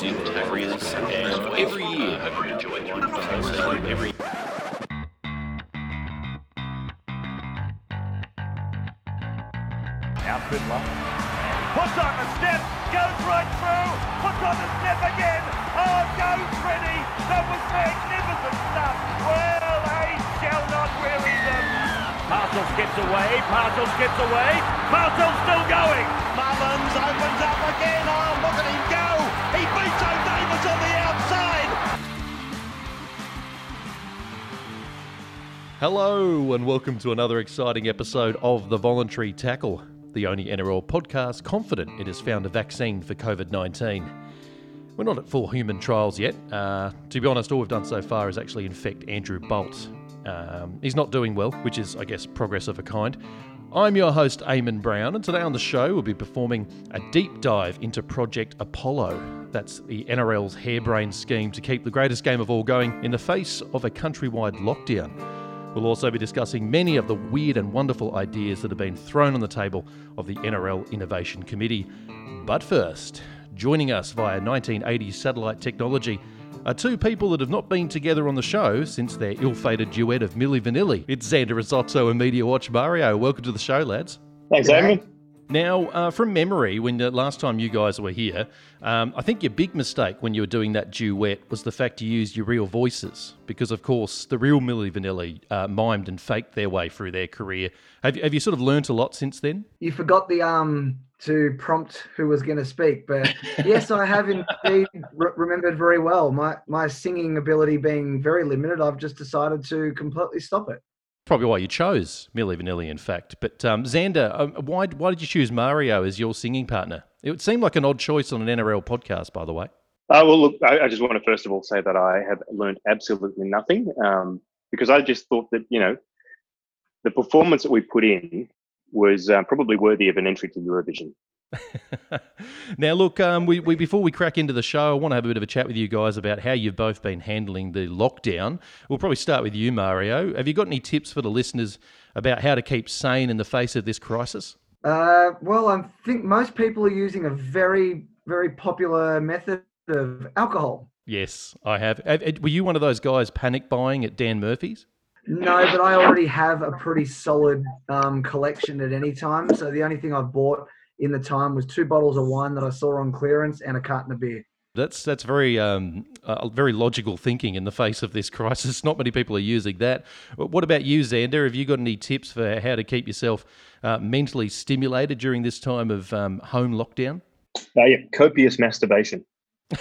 music, tackles, and every year, hope you enjoy it. Every Now Fiddler. Puts on the step, goes right through, puts on the step again. Oh, goes Freddie. That was magnificent stuff. Well, they shall not weary them. Parcels gets away, Parcels gets away, Parcels still going. Mullins opens up again. Oh, look at him go. He beats O'Davis on the outside. Hello, and welcome to another exciting episode of The Voluntary Tackle, the only NRL podcast confident it has found a vaccine for COVID 19. We're not at full human trials yet. Uh, to be honest, all we've done so far is actually infect Andrew Bolt. Um, he's not doing well, which is, I guess, progress of a kind. I'm your host, Aimon Brown, and today on the show we'll be performing a deep dive into Project Apollo. That's the NRL's harebrained scheme to keep the greatest game of all going in the face of a countrywide lockdown. We'll also be discussing many of the weird and wonderful ideas that have been thrown on the table of the NRL Innovation Committee. But first, joining us via 1980s satellite technology are two people that have not been together on the show since their ill fated duet of Milli Vanilli. It's Xander Risotto and Media Watch Mario. Welcome to the show, lads. Thanks, Amy. Now, uh, from memory, when the last time you guys were here, um, I think your big mistake when you were doing that duet was the fact you used your real voices, because of course the real Milli Vanilli uh, mimed and faked their way through their career. Have you, have you sort of learnt a lot since then? You forgot the um to prompt who was going to speak, but yes, I have indeed re- remembered very well. My my singing ability being very limited, I've just decided to completely stop it. Probably why you chose Milli Vanilli, in fact. But um, Xander, um, why why did you choose Mario as your singing partner? It would seem like an odd choice on an NRL podcast, by the way. Uh, well, look, I, I just want to first of all say that I have learned absolutely nothing um, because I just thought that, you know, the performance that we put in was uh, probably worthy of an entry to Eurovision. now, look, um, we, we before we crack into the show, I want to have a bit of a chat with you guys about how you've both been handling the lockdown. We'll probably start with you, Mario. Have you got any tips for the listeners about how to keep sane in the face of this crisis? Uh, well, I think most people are using a very, very popular method of alcohol. Yes, I have. Were you one of those guys panic buying at Dan Murphy's? No, but I already have a pretty solid um, collection at any time. So the only thing I've bought in the time was two bottles of wine that I saw on clearance and a carton of beer. That's that's very um, uh, very logical thinking in the face of this crisis. Not many people are using that. What about you, Xander? Have you got any tips for how to keep yourself uh, mentally stimulated during this time of um, home lockdown? Uh, yeah, copious masturbation.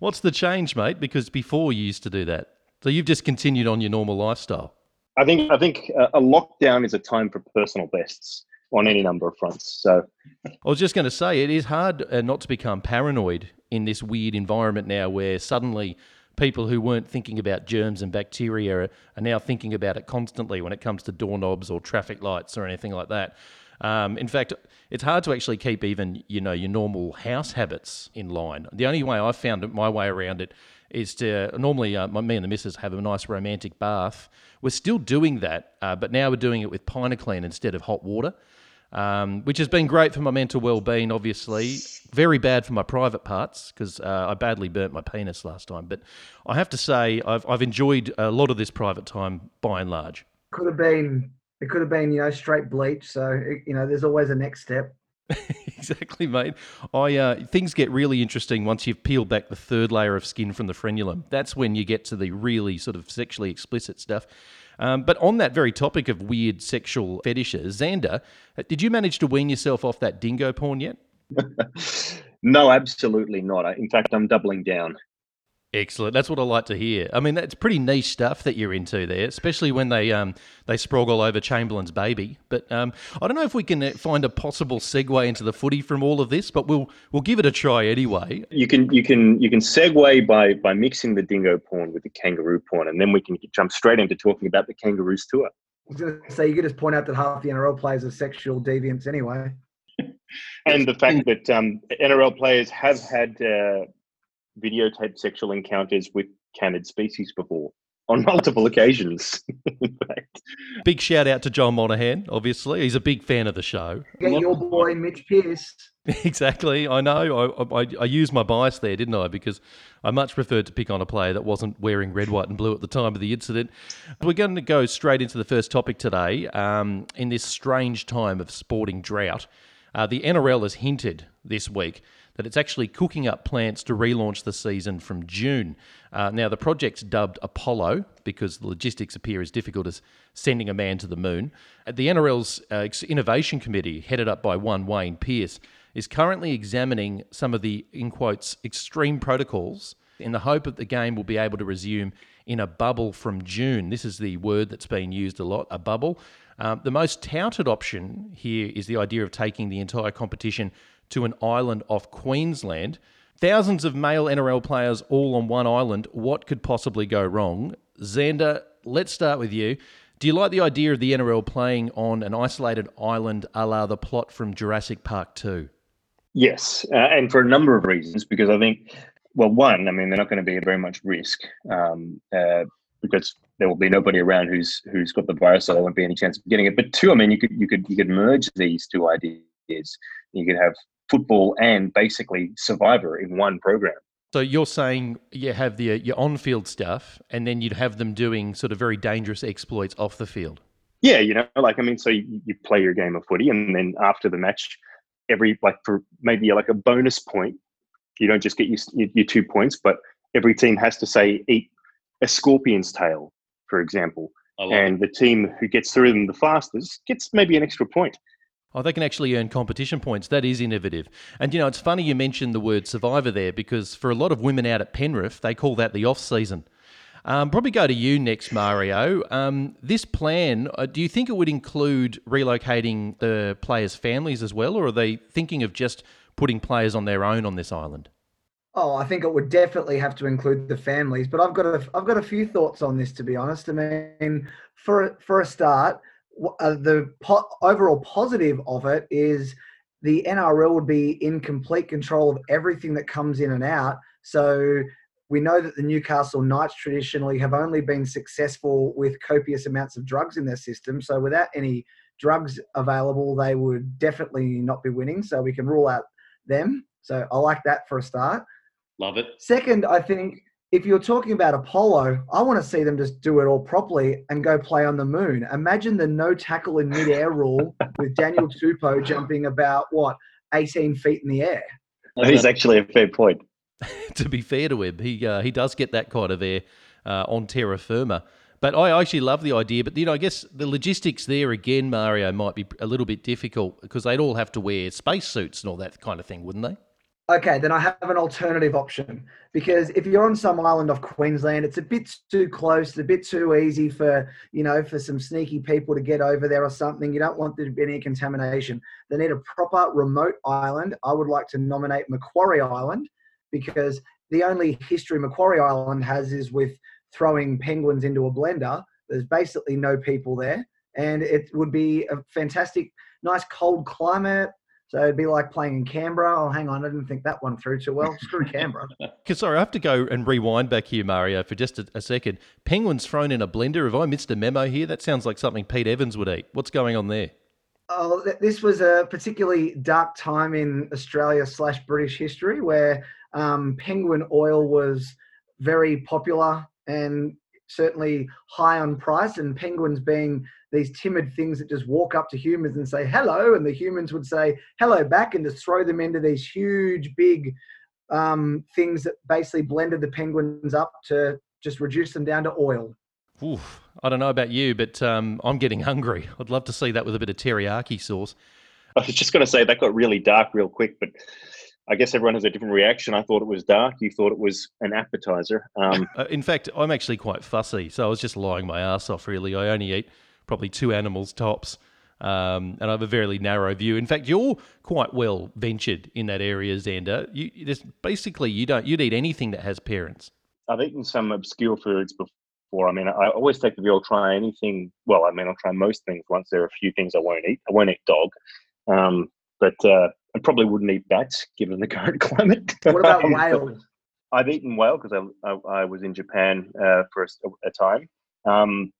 What's the change, mate? Because before you used to do that, so you've just continued on your normal lifestyle. I think I think a lockdown is a time for personal bests on any number of fronts. So I was just going to say it is hard uh, not to become paranoid in this weird environment now, where suddenly people who weren't thinking about germs and bacteria are, are now thinking about it constantly when it comes to doorknobs or traffic lights or anything like that. Um, in fact, it's hard to actually keep even you know your normal house habits in line. The only way I've found it, my way around it is to normally uh, me and the missus have a nice romantic bath. We're still doing that, uh, but now we're doing it with Clean instead of hot water, um, which has been great for my mental well-being. Obviously, very bad for my private parts because uh, I badly burnt my penis last time. But I have to say, I've I've enjoyed a lot of this private time by and large. Could have been it could have been you know straight bleach. So you know, there's always a next step. exactly, mate. I uh, things get really interesting once you've peeled back the third layer of skin from the frenulum. That's when you get to the really sort of sexually explicit stuff. Um, but on that very topic of weird sexual fetishes, Xander, uh, did you manage to wean yourself off that dingo porn yet? no, absolutely not. In fact, I'm doubling down. Excellent. That's what I like to hear. I mean, that's pretty niche stuff that you're into there, especially when they um, they sprog all over Chamberlain's baby. But um, I don't know if we can uh, find a possible segue into the footy from all of this, but we'll we'll give it a try anyway. You can you can you can segue by by mixing the dingo porn with the kangaroo porn, and then we can jump straight into talking about the kangaroos tour. I was going to say you could just point out that half the NRL players are sexual deviants anyway, and the fact that um, NRL players have had. Uh, videotaped sexual encounters with canid species before on multiple occasions. in fact, big shout out to John Monahan. Obviously, he's a big fan of the show. Get your boy Mitch Pearce. Exactly, I know. I, I, I used my bias there, didn't I? Because I much preferred to pick on a player that wasn't wearing red, white, and blue at the time of the incident. We're going to go straight into the first topic today. Um, in this strange time of sporting drought, uh, the NRL has hinted this week that it's actually cooking up plans to relaunch the season from June. Uh, now, the project's dubbed Apollo because the logistics appear as difficult as sending a man to the moon. Uh, the NRL's uh, Innovation Committee, headed up by one Wayne Pearce, is currently examining some of the, in quotes, extreme protocols in the hope that the game will be able to resume in a bubble from June. This is the word that's been used a lot a bubble. Um, the most touted option here is the idea of taking the entire competition to an island off Queensland. Thousands of male NRL players all on one island. What could possibly go wrong? Xander, let's start with you. Do you like the idea of the NRL playing on an isolated island a la the plot from Jurassic Park 2? Yes, uh, and for a number of reasons, because I think, well, one, I mean, they're not going to be at very much risk um, uh, because there will be nobody around who's who's got the virus, so there won't be any chance of getting it. But two, I mean, you could you could you could merge these two ideas. You could have football and basically Survivor in one program. So you're saying you have the uh, your on-field stuff, and then you'd have them doing sort of very dangerous exploits off the field. Yeah, you know, like I mean, so you, you play your game of footy, and then after the match, every like for maybe like a bonus point, you don't just get your, your, your two points, but every team has to say eat a scorpion's tail, for example, and it. the team who gets through them the fastest gets maybe an extra point. Oh, they can actually earn competition points. That is innovative. And you know, it's funny you mentioned the word survivor there because for a lot of women out at Penrith, they call that the off season. Um, probably go to you next, Mario. Um, this plan, uh, do you think it would include relocating the players' families as well, or are they thinking of just putting players on their own on this island? Oh, I think it would definitely have to include the families, but I've got a I've got a few thoughts on this to be honest. I mean, for for a start, uh, the po- overall positive of it is the NRL would be in complete control of everything that comes in and out. So we know that the Newcastle Knights traditionally have only been successful with copious amounts of drugs in their system. So without any drugs available, they would definitely not be winning. So we can rule out them. So I like that for a start. Love it. Second, I think if you're talking about Apollo, I want to see them just do it all properly and go play on the moon. Imagine the no tackle in midair rule with Daniel Tupou jumping about what 18 feet in the air. That is actually a fair point. to be fair to him, he uh, he does get that kind of air uh, on terra firma. But I actually love the idea. But you know, I guess the logistics there again, Mario, might be a little bit difficult because they'd all have to wear spacesuits and all that kind of thing, wouldn't they? Okay, then I have an alternative option because if you're on some island off Queensland, it's a bit too close, a bit too easy for you know for some sneaky people to get over there or something. You don't want there to be any contamination. They need a proper remote island. I would like to nominate Macquarie Island because the only history Macquarie Island has is with throwing penguins into a blender. There's basically no people there, and it would be a fantastic, nice cold climate so it'd be like playing in Canberra. Oh, hang on, I didn't think that one through too well. Screw Canberra. Because sorry, I have to go and rewind back here, Mario, for just a, a, second. Penguins thrown in a blender. Have I missed a memo here? That sounds like something Pete Evans would eat. What's going on there? Oh, this was a particularly dark time in Australia slash British history where um, penguin oil was very popular and certainly high on price, and penguins being these timid things that just walk up to humans and say hello, and the humans would say hello back and just throw them into these huge, big um, things that basically blended the penguins up to just reduce them down to oil. Oof, I don't know about you, but um, I'm getting hungry. I'd love to see that with a bit of teriyaki sauce. I was just going to say that got really dark real quick, but I guess everyone has a different reaction. I thought it was dark. You thought it was an appetizer. Um, uh, in fact, I'm actually quite fussy, so I was just lying my ass off. Really, I only eat probably two animals tops, um, and I have a very narrow view. In fact, you're quite well ventured in that area, Xander. You just basically you don't you'd eat anything that has parents. I've eaten some obscure foods before. I mean, I always take the view I'll try anything. Well, I mean, I'll try most things once. There are a few things I won't eat. I won't eat dog. Um, but uh, I probably wouldn't eat bats given the current climate. What about whale? I've eaten whale because I, I, I, was in Japan uh, for a, a time. Um,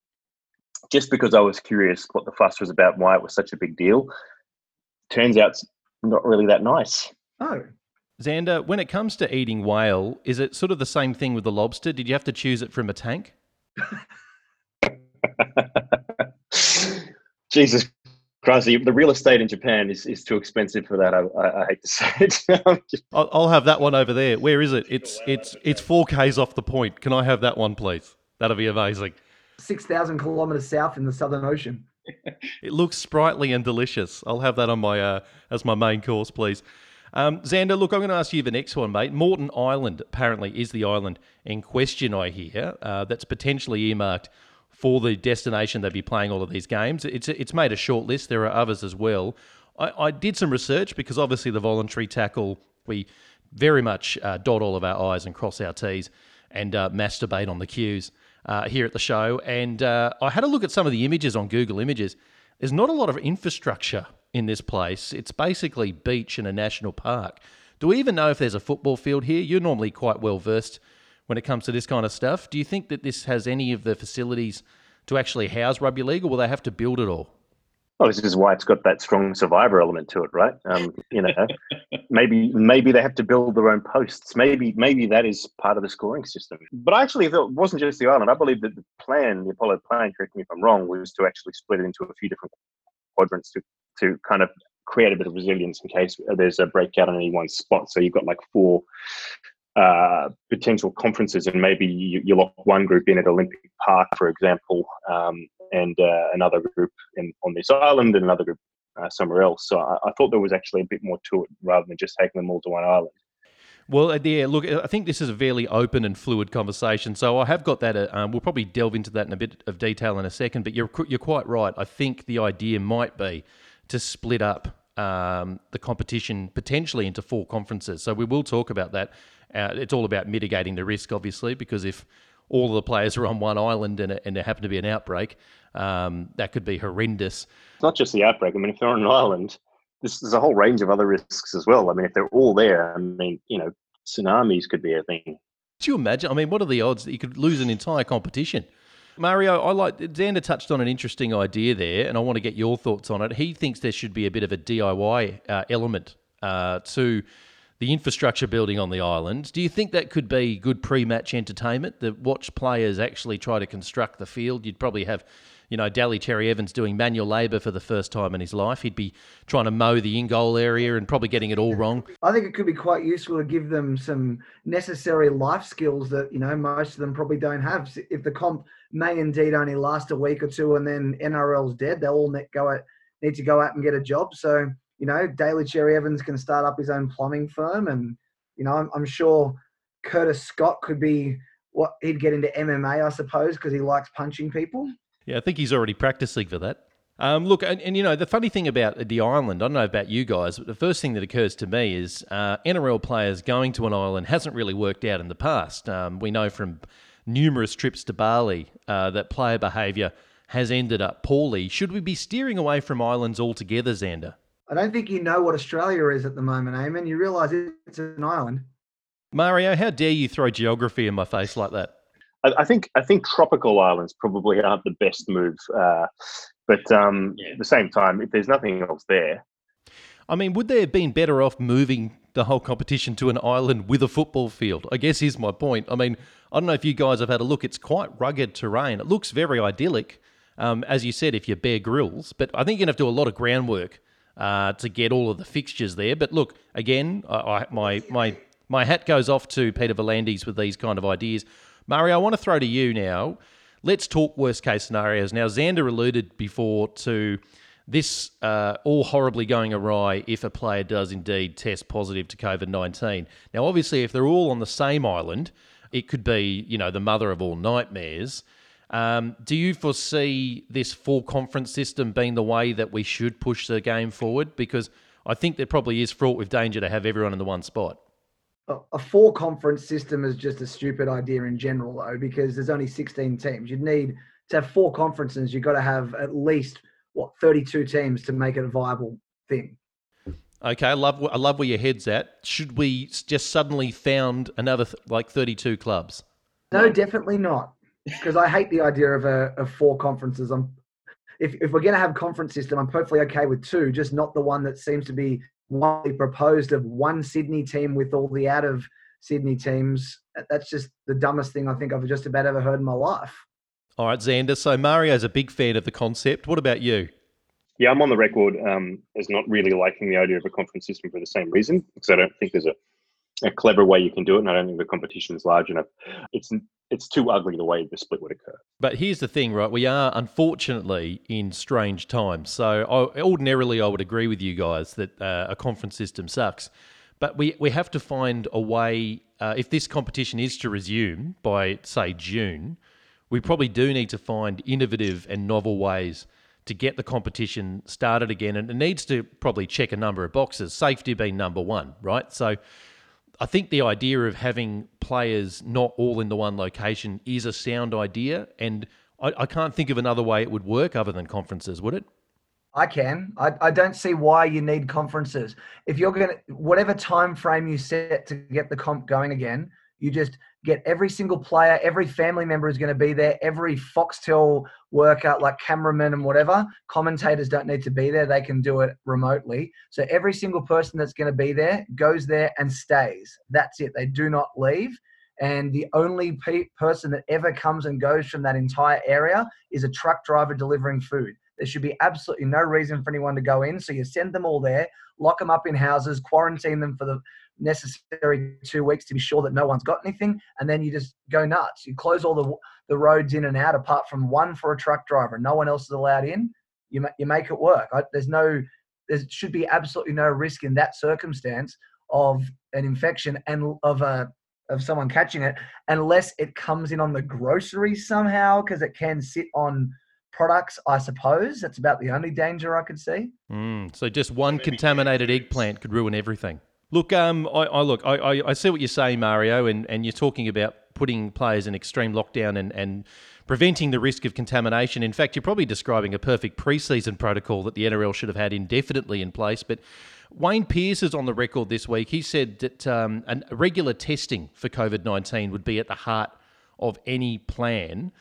just because I was curious what the fuss was about, why it was such a big deal. Turns out not really that nice. Oh, Xander, when it comes to eating whale, is it sort of the same thing with the lobster? Did you have to choose it from a tank? Jesus Christ, the, the real estate in Japan is, is too expensive for that. I, I, I hate to say it. I'll, I'll have that one over there. Where is it? It's it's it's four k's off the point. Can I have that one, please? That'll be amazing. 6,000 kilometers south in the Southern Ocean. It looks sprightly and delicious. I'll have that on my uh, as my main course, please. Um, Xander, look, I'm going to ask you the next one, mate. Moreton Island apparently is the island in question. I hear uh, that's potentially earmarked for the destination they'd be playing all of these games. It's it's made a short list. There are others as well. I, I did some research because obviously the voluntary tackle we very much uh, dot all of our I's and cross our T's and uh, masturbate on the cues uh, here at the show. And uh, I had a look at some of the images on Google Images. There's not a lot of infrastructure in this place. It's basically beach and a national park. Do we even know if there's a football field here? You're normally quite well versed when it comes to this kind of stuff. Do you think that this has any of the facilities to actually house rugby league, or will they have to build it all? Well, this is why it's got that strong survivor element to it, right? Um, you know, maybe maybe they have to build their own posts. Maybe maybe that is part of the scoring system. But actually it wasn't just the island. I believe that the plan, the Apollo plan, correct me if I'm wrong, was to actually split it into a few different quadrants to to kind of create a bit of resilience in case there's a breakout in any one spot. So you've got like four uh, potential conferences, and maybe you, you lock one group in at Olympic Park, for example, um, and uh, another group in, on this island, and another group uh, somewhere else. So I, I thought there was actually a bit more to it rather than just taking them all to one island. Well, uh, yeah, look, I think this is a fairly open and fluid conversation. So I have got that. Uh, um, we'll probably delve into that in a bit of detail in a second. But you're you're quite right. I think the idea might be to split up um, the competition potentially into four conferences. So we will talk about that. Uh, it's all about mitigating the risk, obviously, because if all of the players are on one island and, and there happened to be an outbreak, um, that could be horrendous. It's not just the outbreak. I mean, if they're on an island, this, there's a whole range of other risks as well. I mean, if they're all there, I mean, you know, tsunamis could be a thing. Do you imagine? I mean, what are the odds that you could lose an entire competition? Mario, I like Xander touched on an interesting idea there, and I want to get your thoughts on it. He thinks there should be a bit of a DIY uh, element uh, to the infrastructure building on the island. Do you think that could be good pre-match entertainment? That watch players actually try to construct the field. You'd probably have, you know, Daly Cherry Evans doing manual labour for the first time in his life. He'd be trying to mow the in-goal area and probably getting it all wrong. I think it could be quite useful to give them some necessary life skills that you know most of them probably don't have. If the comp may indeed only last a week or two, and then NRL's dead, they'll all go out, need to go out and get a job. So you know, Daly Cherry Evans can start up his own plumbing firm, and you know, I'm, I'm sure Curtis Scott could be what he'd get into MMA, I suppose, because he likes punching people. Yeah, I think he's already practicing for that. Um, look, and, and, you know, the funny thing about the island, I don't know about you guys, but the first thing that occurs to me is uh, NRL players going to an island hasn't really worked out in the past. Um, we know from numerous trips to Bali uh, that player behaviour has ended up poorly. Should we be steering away from islands altogether, Xander? I don't think you know what Australia is at the moment, Aimon. You realise it's an island. Mario, how dare you throw geography in my face like that? I, I think I think tropical islands probably aren't the best move, uh, but um, at the same time, if there's nothing else there, I mean, would they have been better off moving the whole competition to an island with a football field? I guess is my point. I mean, I don't know if you guys have had a look. It's quite rugged terrain. It looks very idyllic, um, as you said, if you're Bear Grylls. But I think you're going to have to do a lot of groundwork uh, to get all of the fixtures there. But look, again, I, I, my my my hat goes off to Peter V'landys with these kind of ideas. Mario, I want to throw to you now. Let's talk worst case scenarios. Now, Xander alluded before to this uh, all horribly going awry if a player does indeed test positive to COVID 19. Now, obviously, if they're all on the same island, it could be, you know, the mother of all nightmares. Um, do you foresee this full conference system being the way that we should push the game forward? Because I think there probably is fraught with danger to have everyone in the one spot. A four conference system is just a stupid idea in general, though, because there's only 16 teams. You'd need to have four conferences. You've got to have at least what 32 teams to make it a viable thing. Okay, I love I love where your head's at. Should we just suddenly found another like 32 clubs? No, definitely not because I hate the idea of a of four conferences. I'm if if we're going to have conference system, I'm perfectly okay with two, just not the one that seems to be widely proposed of one Sydney team with all the out of Sydney teams. That's just the dumbest thing I think I've just about ever heard in my life. All right, Xander. So Mario's a big fan of the concept. What about you? Yeah, I'm on the record um, as not really liking the idea of a conference system for the same reason, because I don't think there's a, a clever way you can do it, and I don't think the competition is large enough. It's it's too ugly the way the split would occur. But here's the thing, right? We are unfortunately in strange times. So I, ordinarily, I would agree with you guys that uh, a conference system sucks. But we, we have to find a way, uh, if this competition is to resume by, say, June, we probably do need to find innovative and novel ways to get the competition started again. And it needs to probably check a number of boxes, safety being number one, right? So I think the idea of having players not all in the one location is a sound idea. And I, I can't think of another way it would work other than conferences, would it? I can. I, I don't see why you need conferences. If you're going to, whatever time frame you set to get the comp going again, you just get every single player, every family member is going to be there, every Foxtel worker, like cameraman and whatever. Commentators don't need to be there, they can do it remotely. So every single person that's going to be there goes there and stays. That's it. They do not leave. And the only pe- person that ever comes and goes from that entire area is a truck driver delivering food. There should be absolutely no reason for anyone to go in. So you send them all there, lock them up in houses, quarantine them for the necessary two weeks to be sure that no one's got anything, and then you just go nuts. You close all the the roads in and out, apart from one for a truck driver. No one else is allowed in. You ma- you make it work. I, there's no there should be absolutely no risk in that circumstance of an infection and of a of someone catching it unless it comes in on the groceries somehow because it can sit on products i suppose that's about the only danger i could see mm, so just one contaminated eggplant could ruin everything Look, um, I, I look, I, I, I see what you're saying, Mario, and, and you're talking about putting players in extreme lockdown and, and preventing the risk of contamination. In fact, you're probably describing a perfect preseason protocol that the NRL should have had indefinitely in place. But Wayne Pearce is on the record this week. He said that um, regular testing for COVID 19 would be at the heart of any plan.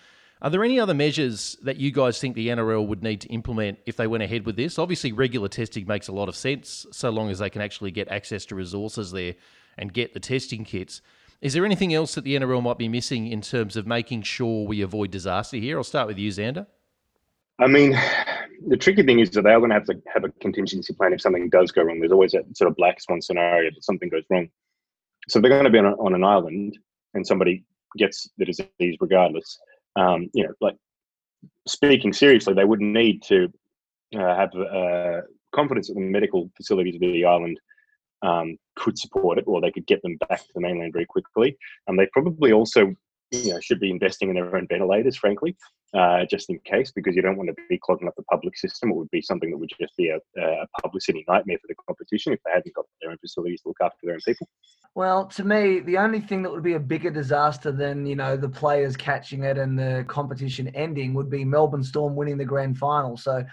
Are there any other measures that you guys think the NRL would need to implement if they went ahead with this? Obviously, regular testing makes a lot of sense so long as they can actually get access to resources there and get the testing kits. Is there anything else that the NRL might be missing in terms of making sure we avoid disaster here? I'll start with you, Xander. I mean, the tricky thing is that they are going to have to have a contingency plan if something does go wrong. There's always that sort of black swan scenario that something goes wrong. So they're going to be on, on an island and somebody gets the disease regardless um, you know, like speaking seriously, they would need to uh, have uh, confidence that the medical facilities of the island um, could support it, or they could get them back to the mainland very quickly. And they probably also you know, should be investing in their own ventilators, frankly, uh, just in case, because you don't want to be clogging up the public system. It would be something that would just be a, a publicity nightmare for the competition if they hadn't got their own facilities to look after their own people. Well, to me, the only thing that would be a bigger disaster than you know the players catching it and the competition ending would be Melbourne Storm winning the grand final. So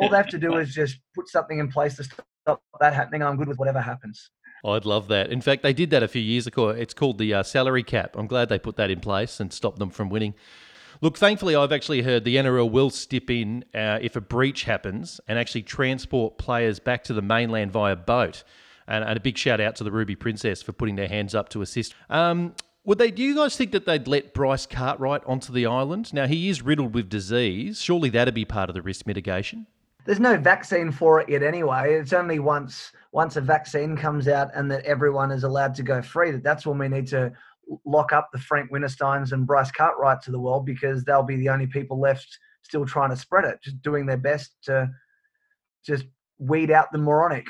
all they have to do is just put something in place to stop that happening. I'm good with whatever happens. I'd love that. In fact, they did that a few years ago. It's called the uh, salary cap. I'm glad they put that in place and stopped them from winning. Look, thankfully, I've actually heard the NRL will step in uh, if a breach happens and actually transport players back to the mainland via boat. And, and, a big shout out to the Ruby Princess for putting their hands up to assist. Um, would they? Do you guys think that they'd let Bryce Cartwright onto the island? Now he is riddled with disease. Surely that'd be part of the risk mitigation. There's no vaccine for it yet, anyway. It's only once once a vaccine comes out and that everyone is allowed to go free that that's when we need to lock up the Frank Wintersteins and Bryce Cartwright to the world because they'll be the only people left still trying to spread it, just doing their best to just weed out the moronic.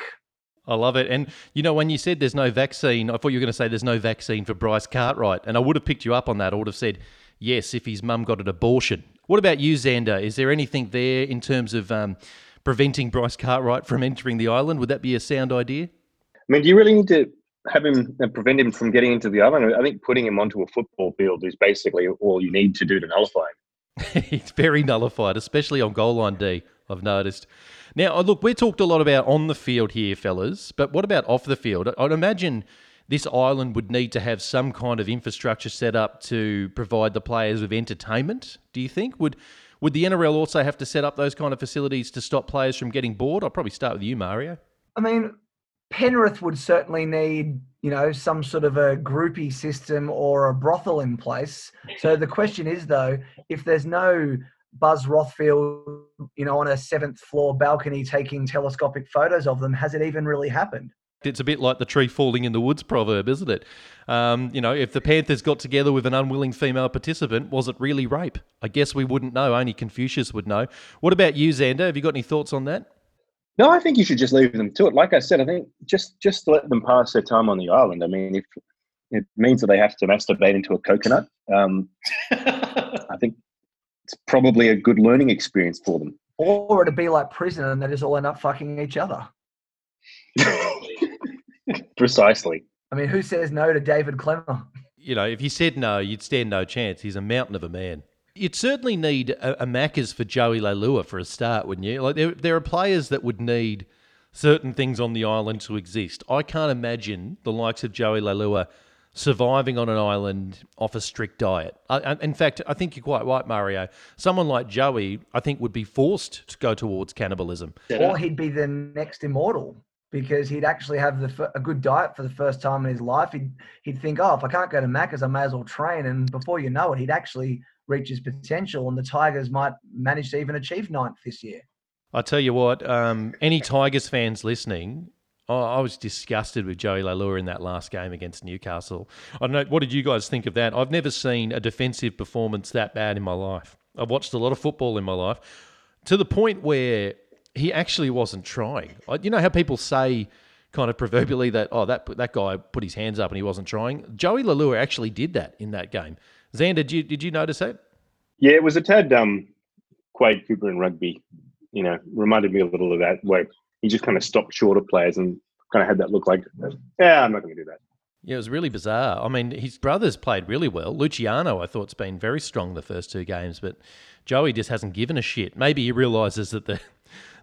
I love it. And, you know, when you said there's no vaccine, I thought you were going to say there's no vaccine for Bryce Cartwright. And I would have picked you up on that. I would have said, yes, if his mum got an abortion. What about you, Xander? Is there anything there in terms of um, preventing Bryce Cartwright from entering the island? Would that be a sound idea? I mean, do you really need to have him uh, prevent him from getting into the island. I think putting him onto a football field is basically all you need to do to nullify him. He's very nullified, especially on goal line D. I've noticed. Now, uh, look, we talked a lot about on the field here, fellas, but what about off the field? I'd imagine this island would need to have some kind of infrastructure set up to provide the players with entertainment. Do you think would would the NRL also have to set up those kind of facilities to stop players from getting bored? I'll probably start with you, Mario. I mean, Penrith would certainly need, you know, some sort of a groupie system or a brothel in place. So the question is, though, if there's no Buzz Rothfield, you know, on a seventh floor balcony taking telescopic photos of them, has it even really happened? It's a bit like the tree falling in the woods proverb, isn't it? Um, you know, if the Panthers got together with an unwilling female participant, was it really rape? I guess we wouldn't know. Only Confucius would know. What about you, Xander? Have you got any thoughts on that? No, I think you should just leave them to it. Like I said, I think just just let them pass their time on the island. I mean, if it means that they have to masturbate into a coconut, um, I think it's probably a good learning experience for them. Or it'd be like prison and they just all end up fucking each other. Precisely. I mean, who says no to David Klemmer? You know, if you said no, you'd stand no chance. He's a mountain of a man. You'd certainly need a, a Maccas for Joey Leilua for a start, wouldn't you? Like there, there are players that would need certain things on the island to exist. I can't imagine the likes of Joey Leilua surviving on an island off a strict diet. I, in fact, I think you're quite right, Mario. Someone like Joey, I think, would be forced to go towards cannibalism. Or he'd be the next immortal because he'd actually have the, a good diet for the first time in his life. He'd, he'd think, oh, if I can't go to Macca's, I may as well train. And before you know it, he'd actually reach his potential, and the Tigers might manage to even achieve ninth this year. I tell you what, um, any Tigers fans listening, oh, I was disgusted with Joey Leilua in that last game against Newcastle. I don't know, what did you guys think of that? I've never seen a defensive performance that bad in my life. I've watched a lot of football in my life to the point where he actually wasn't trying. You know how people say kind of proverbially that oh that that guy put his hands up and he wasn't trying. Joey Leilua actually did that in that game. Xander, did you did you notice that? Yeah, it was a tad um, Quade Cooper in rugby. You know, reminded me a little of that where he just kind of stopped short of players and kind of had that look like, yeah, I'm not going to do that. Yeah, it was really bizarre. I mean, his brothers played really well. Luciano, I thought, has been very strong the first two games, but Joey just hasn't given a shit. Maybe he realizes that the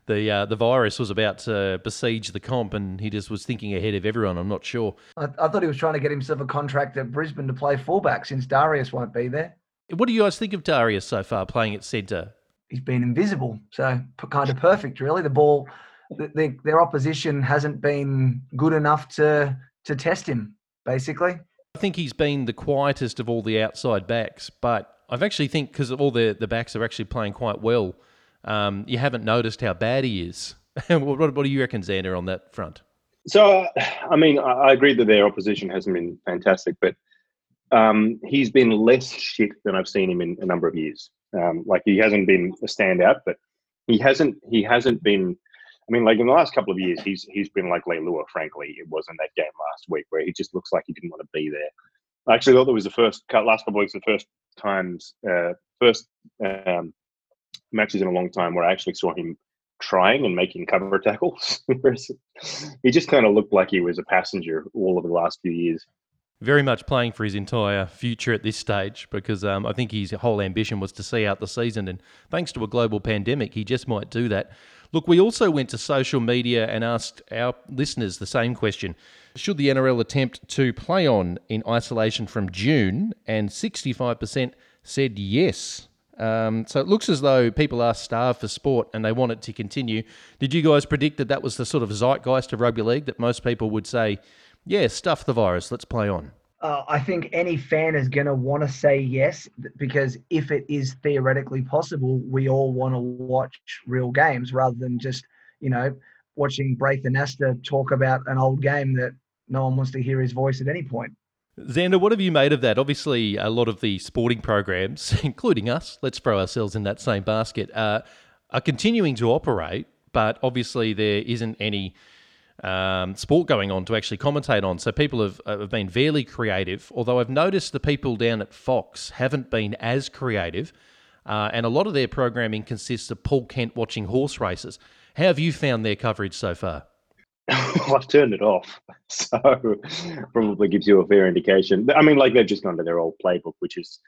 the uh, the virus was about to besiege the comp, and he just was thinking ahead of everyone. I'm not sure. I, I thought he was trying to get himself a contract at Brisbane to play fullback since Darius won't be there. What do you guys think of Darius so far playing at centre? He's been invisible, so kind of perfect, really. The ball, the, their opposition hasn't been good enough to to test him, basically. I think he's been the quietest of all the outside backs, but I've actually think because all the the backs are actually playing quite well um, you haven't noticed how bad he is. what, what do you reckon, Xander, on that front? So, I mean, I agree that their opposition hasn't been fantastic, but um, he's been less shit than I've seen him in a number of years. Um, like he hasn't been a standout, but he hasn't he hasn't been. I mean, like in the last couple of years, he's he's been like Leilua. Frankly, it wasn't that game last week where he just looks like he didn't want to be there. I actually thought that was the first last couple of weeks, the first times, uh, first um, matches in a long time where I actually saw him trying and making cover tackles. he just kind of looked like he was a passenger all of the last few years. Very much playing for his entire future at this stage because um, I think his whole ambition was to see out the season. And thanks to a global pandemic, he just might do that. Look, we also went to social media and asked our listeners the same question Should the NRL attempt to play on in isolation from June? And 65% said yes. Um, so it looks as though people are starved for sport and they want it to continue. Did you guys predict that that was the sort of zeitgeist of rugby league that most people would say, yeah, stuff the virus, let's play on? Uh, I think any fan is going to want to say yes because if it is theoretically possible, we all want to watch real games rather than just, you know, watching Braith Anasta talk about an old game that no one wants to hear his voice at any point. Xander, what have you made of that? Obviously, a lot of the sporting programs, including us, let's throw ourselves in that same basket, uh, are continuing to operate, but obviously there isn't any um, sport going on to actually commentate on. So people have, have been fairly creative, although I've noticed the people down at Fox haven't been as creative, uh, and a lot of their programming consists of Paul Kent watching horse races. How have you found their coverage so far? I've turned it off, so probably gives you a fair indication. I mean, like they've just gone to their old playbook, which is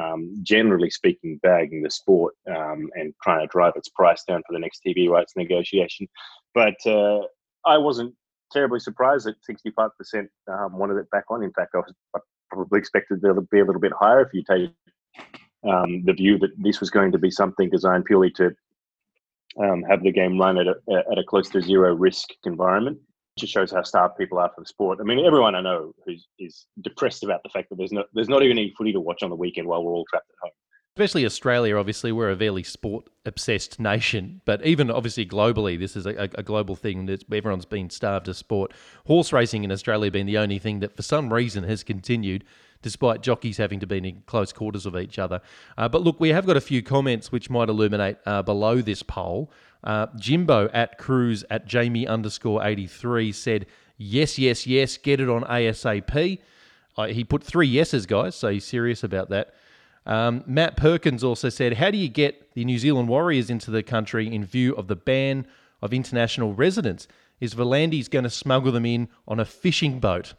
um, generally speaking, bagging the sport um, and trying to drive its price down for the next TV rights negotiation. But uh, I wasn't terribly surprised that 65% um, wanted it back on. In fact, I, was, I probably expected it to be a little bit higher if you take um, the view that this was going to be something designed purely to um, have the game run at a, at a close to zero risk environment. Which just shows how starved people are for sport. I mean, everyone I know who's is depressed about the fact that there's no there's not even any footy to watch on the weekend while we're all trapped at home. Especially Australia, obviously, we're a fairly sport obsessed nation. But even obviously globally, this is a, a global thing that everyone's been starved of sport. Horse racing in Australia being the only thing that for some reason has continued despite jockeys having to be in close quarters of each other. Uh, but look, we have got a few comments which might illuminate uh, below this poll. Uh, Jimbo at Cruz at Jamie underscore 83 said, yes, yes, yes, get it on ASAP. Uh, he put three yeses, guys, so he's serious about that. Um, Matt Perkins also said, How do you get the New Zealand Warriors into the country in view of the ban of international residents? Is V'landys going to smuggle them in on a fishing boat?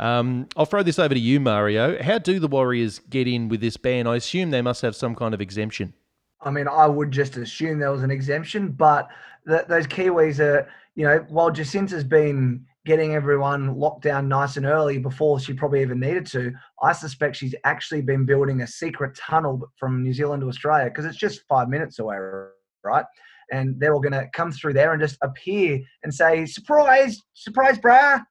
Um, I'll throw this over to you, Mario. How do the Warriors get in with this ban? I assume they must have some kind of exemption. I mean, I would just assume there was an exemption, but the, those Kiwis are, you know, while Jacinda's been getting everyone locked down nice and early before she probably even needed to, I suspect she's actually been building a secret tunnel from New Zealand to Australia because it's just five minutes away, right? And they're all going to come through there and just appear and say, surprise, surprise, brah,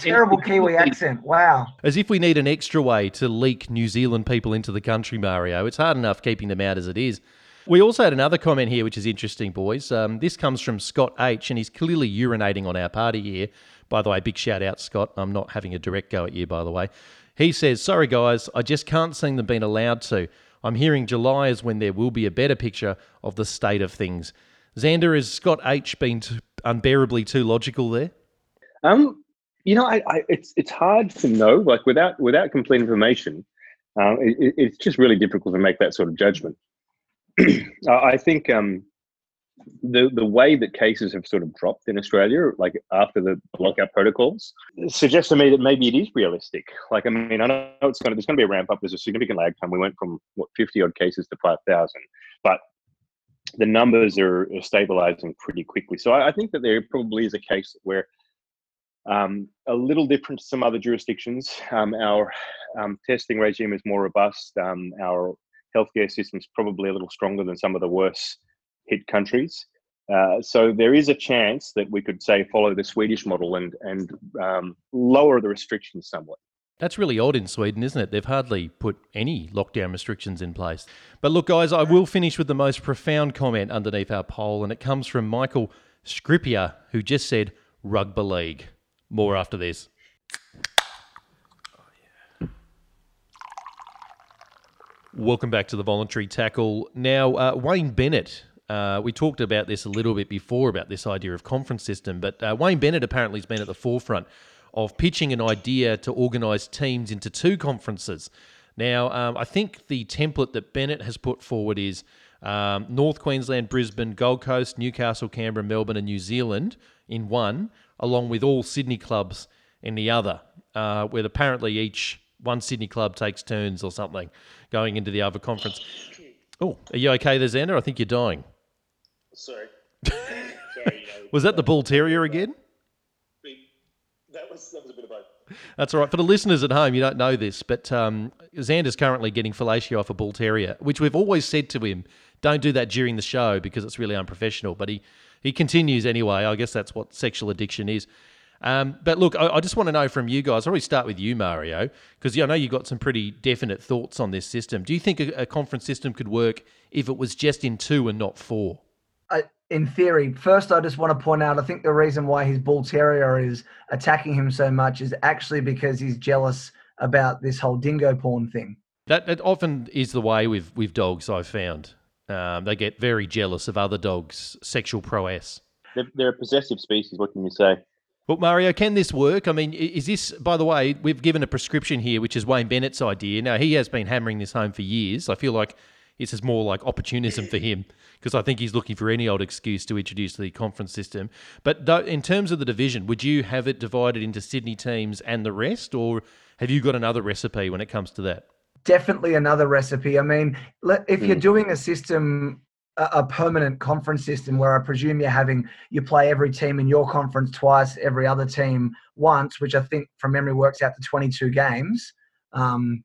Terrible Kiwi accent. Wow. As if we need an extra way to leak New Zealand people into the country, Mario. It's hard enough keeping them out as it is. We also had another comment here, which is interesting, boys. Um, this comes from Scott H, and he's clearly urinating on our party here. By the way, big shout out, Scott. I'm not having a direct go at you, by the way. He says, Sorry, guys, I just can't see them being allowed to. I'm hearing July is when there will be a better picture of the state of things. Xander, has Scott H been unbearably too logical there? Um, you know, I, I, it's it's hard to know. Like without without complete information, uh, it, it's just really difficult to make that sort of judgment. I think um, the the way that cases have sort of dropped in Australia, like after the lockout protocols, suggests to me that maybe it is realistic. Like, I mean, I know it's going to there's going to be a ramp up. There's a significant lag time. We went from what 50 odd cases to 5,000, but the numbers are, are stabilizing pretty quickly. So I, I think that there probably is a case where um, a little different to some other jurisdictions. Um, our um, testing regime is more robust. Um, our healthcare system is probably a little stronger than some of the worst hit countries. Uh, so there is a chance that we could say follow the Swedish model and and um, lower the restrictions somewhat. That's really odd in Sweden, isn't it? They've hardly put any lockdown restrictions in place. But look, guys, I will finish with the most profound comment underneath our poll, and it comes from Michael Scripia, who just said rugby league. More after this. Welcome back to the voluntary tackle. Now, uh, Wayne Bennett. Uh, we talked about this a little bit before about this idea of conference system, but uh, Wayne Bennett apparently has been at the forefront of pitching an idea to organise teams into two conferences. Now, um, I think the template that Bennett has put forward is um, North Queensland, Brisbane, Gold Coast, Newcastle, Canberra, Melbourne, and New Zealand in one, along with all Sydney clubs in the other, uh, where apparently each one Sydney club takes turns or something going into the other conference. Oh, are you okay there, Xander? I think you're dying. Sorry. Sorry was that the bull terrier again? That was, that was a bit of both. That's all right. For the listeners at home, you don't know this, but um, Xander's currently getting fellatio off a bull terrier, which we've always said to him, don't do that during the show because it's really unprofessional. But he he continues anyway. I guess that's what sexual addiction is. Um, but look, I, I just want to know from you guys. I'll probably start with you, Mario, because I know you've got some pretty definite thoughts on this system. Do you think a, a conference system could work if it was just in two and not four? Uh, in theory, first, I just want to point out I think the reason why his bull terrier is attacking him so much is actually because he's jealous about this whole dingo porn thing. That, that often is the way with, with dogs, I've found. Um, they get very jealous of other dogs' sexual prowess. They're, they're a possessive species. What can you say? Well, Mario, can this work? I mean, is this, by the way, we've given a prescription here, which is Wayne Bennett's idea. Now, he has been hammering this home for years. I feel like this is more like opportunism for him because I think he's looking for any old excuse to introduce the conference system. But in terms of the division, would you have it divided into Sydney teams and the rest, or have you got another recipe when it comes to that? Definitely another recipe. I mean, if you're hmm. doing a system, a permanent conference system where I presume you're having you play every team in your conference twice, every other team once, which I think from memory works out to 22 games. Um,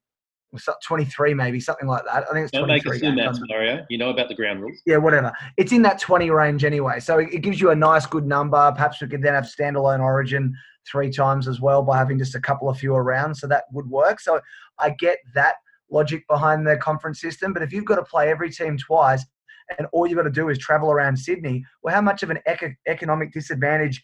23 maybe something like that. I think it's Don't make 23 assume games. that, Mario. You know about the ground rules. Yeah, whatever. It's in that 20 range anyway. So it, it gives you a nice, good number. Perhaps we could then have standalone origin three times as well by having just a couple of fewer rounds. So that would work. So I get that logic behind the conference system. But if you've got to play every team twice and all you've got to do is travel around Sydney, well, how much of an eco- economic disadvantage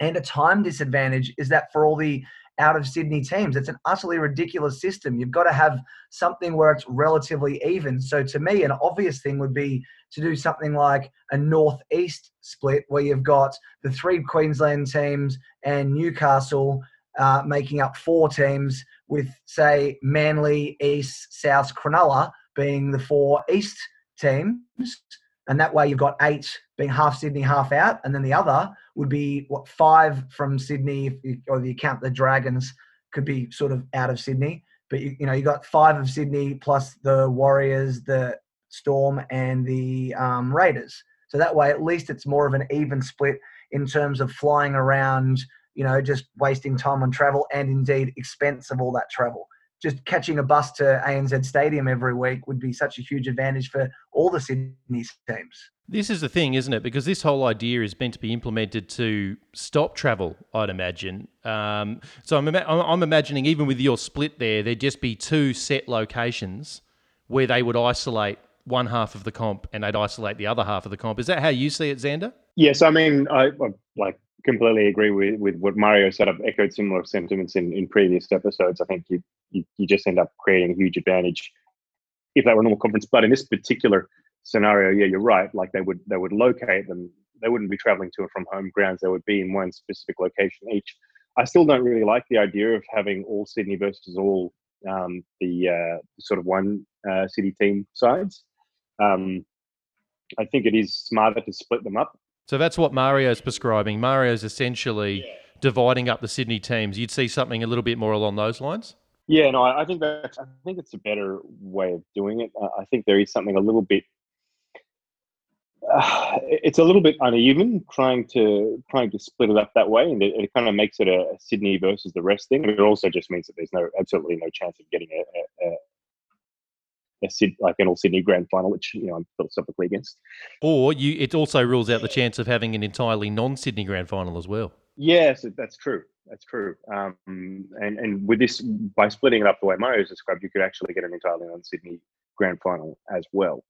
and a time disadvantage is that for all the out of Sydney teams? It's an utterly ridiculous system. You've got to have something where it's relatively even. So to me, an obvious thing would be to do something like a northeast split where you've got the three Queensland teams and Newcastle uh, making up four teams with say Manly, East, South, Cronulla being the four East teams. And that way you've got eight being half Sydney, half out. And then the other would be what five from Sydney, you, or the account the Dragons could be sort of out of Sydney. But you, you know, you got five of Sydney plus the Warriors, the Storm, and the um, Raiders. So that way, at least it's more of an even split in terms of flying around. You know, just wasting time on travel and indeed expense of all that travel. Just catching a bus to ANZ Stadium every week would be such a huge advantage for all the Sydney teams. This is the thing, isn't it? Because this whole idea is meant to be implemented to stop travel, I'd imagine. Um, so I'm, I'm imagining even with your split there, there'd just be two set locations where they would isolate one half of the comp and they'd isolate the other half of the comp. Is that how you see it, Xander? Yes, I mean, I, I like completely agree with, with what Mario said. I've echoed similar sentiments in, in previous episodes. I think you, you you just end up creating a huge advantage if that were a normal conference. But in this particular scenario, yeah, you're right. Like they would they would locate them. They wouldn't be traveling to and from home grounds. They would be in one specific location each. I still don't really like the idea of having all Sydney versus all um, the uh, sort of one uh, city team sides. Um, I think it is smarter to split them up So that's what Mario's prescribing. Mario's essentially dividing up the Sydney teams. You'd see something a little bit more along those lines. Yeah, no, I think that's I think it's a better way of doing it. Uh, I think there is something a little bit. Uh, it's a little bit uneven trying to trying to split it up that way, and it, it kind of makes it a, a Sydney versus the rest thing. But It also just means that there's no absolutely no chance of getting a, a, a, Syd, like an all Sydney grand final, which you know I'm philosophically against. Or you, it also rules out the chance of having an entirely non-Sydney grand final as well. Yes, that's true. That's true. Um, and and with this, by splitting it up the way Mario's described, you could actually get an entirely non-Sydney grand final as well.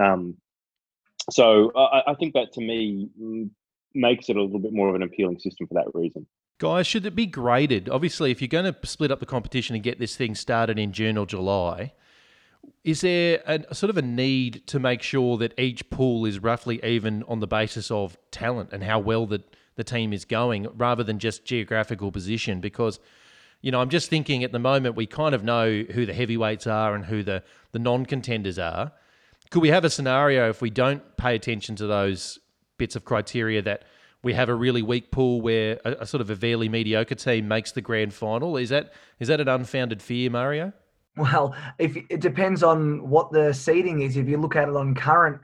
Um, so I, I think that to me makes it a little bit more of an appealing system for that reason. Guys, should it be graded? Obviously, if you're going to split up the competition and get this thing started in June or July, is there a, sort of a need to make sure that each pool is roughly even on the basis of talent and how well the, the team is going rather than just geographical position? Because, you know, I'm just thinking at the moment we kind of know who the heavyweights are and who the, the non contenders are. Could we have a scenario if we don't pay attention to those bits of criteria that we have a really weak pool where a, a sort of a fairly mediocre team makes the grand final? Is that is that an unfounded fear, Mario? Well, if it depends on what the seeding is. If you look at it on current,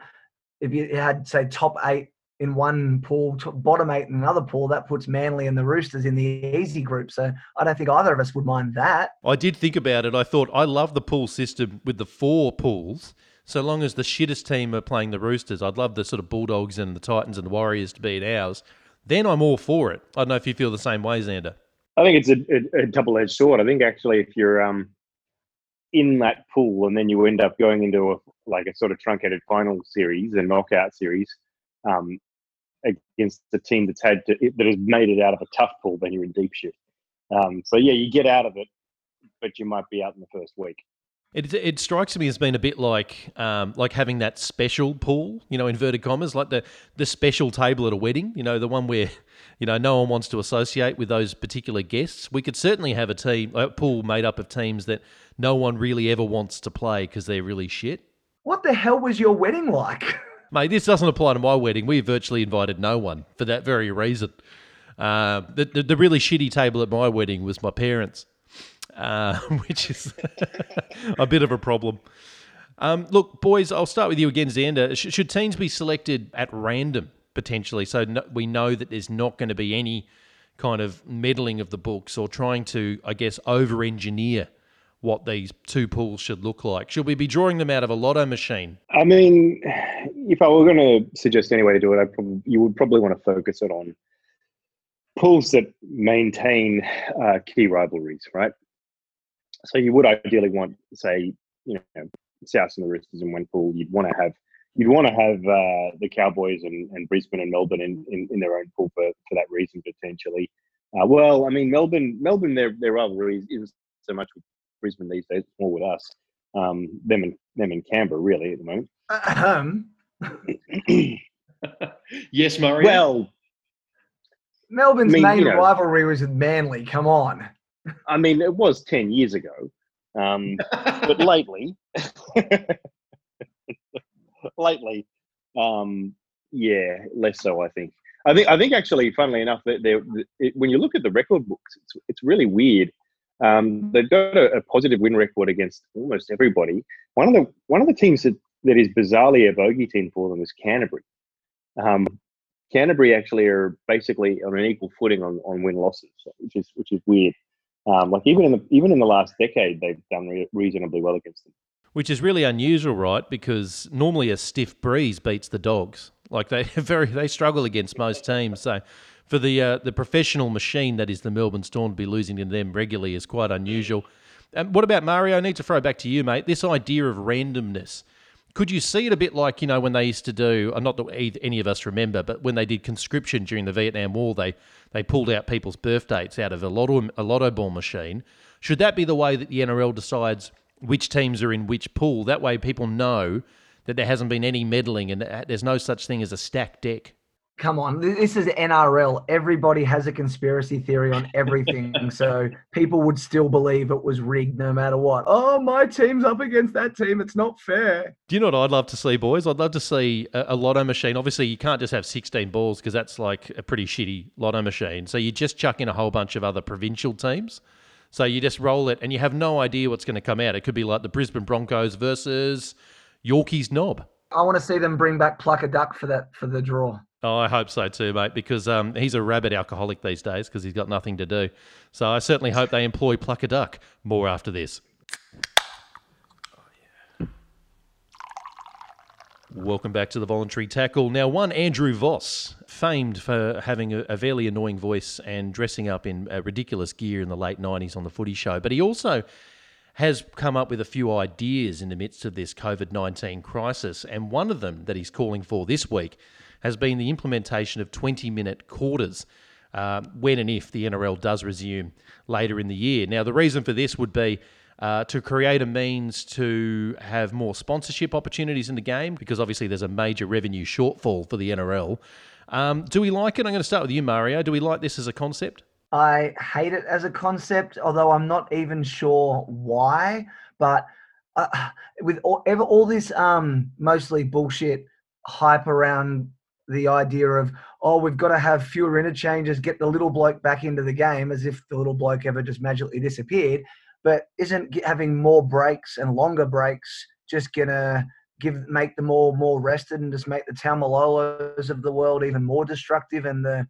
if you had say top eight in one pool, top, bottom eight in another pool, that puts Manly and the Roosters in the easy group. So I don't think either of us would mind that. I did think about it. I thought I love the pool system with the four pools. So long as the shittest team are playing the Roosters, I'd love the sort of Bulldogs and the Titans and the Warriors to be in ours. Then I'm all for it. I don't know if you feel the same way, Xander. I think it's a, a, a double-edged sword. I think actually, if you're um, in that pool and then you end up going into a like a sort of truncated final series and knockout series um, against the team that's had to, that has made it out of a tough pool, then you're in deep shit. Um, so yeah, you get out of it, but you might be out in the first week. It, it strikes me as being a bit like um, like having that special pool, you know, inverted commas, like the the special table at a wedding, you know, the one where you know no one wants to associate with those particular guests. We could certainly have a team a pool made up of teams that no one really ever wants to play because they're really shit. What the hell was your wedding like? Mate, this doesn't apply to my wedding. We virtually invited no one for that very reason. Uh, the, the the really shitty table at my wedding was my parents, uh, which is a bit of a problem. Um, look, boys, I'll start with you again, Xander. Sh- should teams be selected at random potentially, so no, we know that there's not going to be any kind of meddling of the books or trying to, I guess, over-engineer what these two pools should look like? Should we be drawing them out of a lotto machine? I mean, if I were going to suggest any way to do it, I probably you would probably want to focus it on pools that maintain uh, key rivalries, right? So you would ideally want, say, you know, South and the Roosters in one pool. You'd want to have you'd want to have uh, the Cowboys and, and Brisbane and Melbourne in, in, in, their own pool for, for that reason potentially. Uh, well, I mean, Melbourne, Melbourne, their their rivalry isn't so much with Brisbane these days; it's more with us. Um, them and them in Canberra, really, at the moment. Um, yes, Murray. Well, Melbourne's I mean, main you know- rivalry was with Manly. Come on. I mean, it was ten years ago, um, but lately, lately, um, yeah, less so. I think. I think. I think actually, funnily enough, that when you look at the record books, it's it's really weird. Um, they've got a, a positive win record against almost everybody. One of the one of the teams that, that is bizarrely a bogey team for them is Canterbury. Um, Canterbury actually are basically on an equal footing on, on win losses, which is which is weird. Um, like even in the even in the last decade, they've done re- reasonably well against them. Which is really unusual, right? Because normally a stiff breeze beats the dogs. Like they very they struggle against most teams. So for the uh, the professional machine that is the Melbourne Storm to be losing to them regularly is quite unusual. Um, what about Mario? I need to throw back to you, mate. This idea of randomness. Could you see it a bit like you know when they used to do? uh, Not that any of us remember, but when they did conscription during the Vietnam War, they they pulled out people's birth dates out of a lotto a lotto ball machine. Should that be the way that the NRL decides which teams are in which pool? That way, people know that there hasn't been any meddling and there's no such thing as a stacked deck. Come on, this is NRL. Everybody has a conspiracy theory on everything, so people would still believe it was rigged no matter what. Oh, my team's up against that team. It's not fair. Do you know what I'd love to see, boys? I'd love to see a, a lotto machine. Obviously, you can't just have 16 balls because that's like a pretty shitty lotto machine. So you just chuck in a whole bunch of other provincial teams. So you just roll it and you have no idea what's going to come out. It could be like the Brisbane Broncos versus Yorkey's Knob. I want to see them bring back Pluck a Duck for that for the draw. Oh, I hope so too, mate, because um, he's a rabid alcoholic these days because he's got nothing to do. So I certainly hope they employ Pluck a Duck more after this. Welcome back to the voluntary tackle. Now, one Andrew Voss, famed for having a, fairly annoying voice and dressing up in uh, ridiculous gear in the late 90s on the footy show, but he also has come up with a few ideas in the midst of this COVID 19 crisis. And one of them that he's calling for this week has been the implementation of 20 minute quarters uh, when and if the NRL does resume later in the year. Now, the reason for this would be uh, to create a means to have more sponsorship opportunities in the game because obviously there's a major revenue shortfall for the NRL. Um, do we like it? I'm going to start with you, Mario. Do we like this as a concept? I hate it as a concept, although I'm not even sure why. But uh, with all, ever, all this um, mostly bullshit hype around the idea of, oh, we've got to have fewer interchanges, get the little bloke back into the game, as if the little bloke ever just magically disappeared. But isn't having more breaks and longer breaks just gonna give make them all more rested and just make the Taumalolos of the world even more destructive and the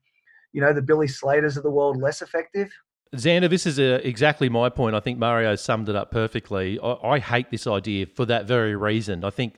you know, the Billy Slaters of the world less effective. Xander, this is uh exactly my point. I think Mario summed it up perfectly. I, I hate this idea for that very reason. I think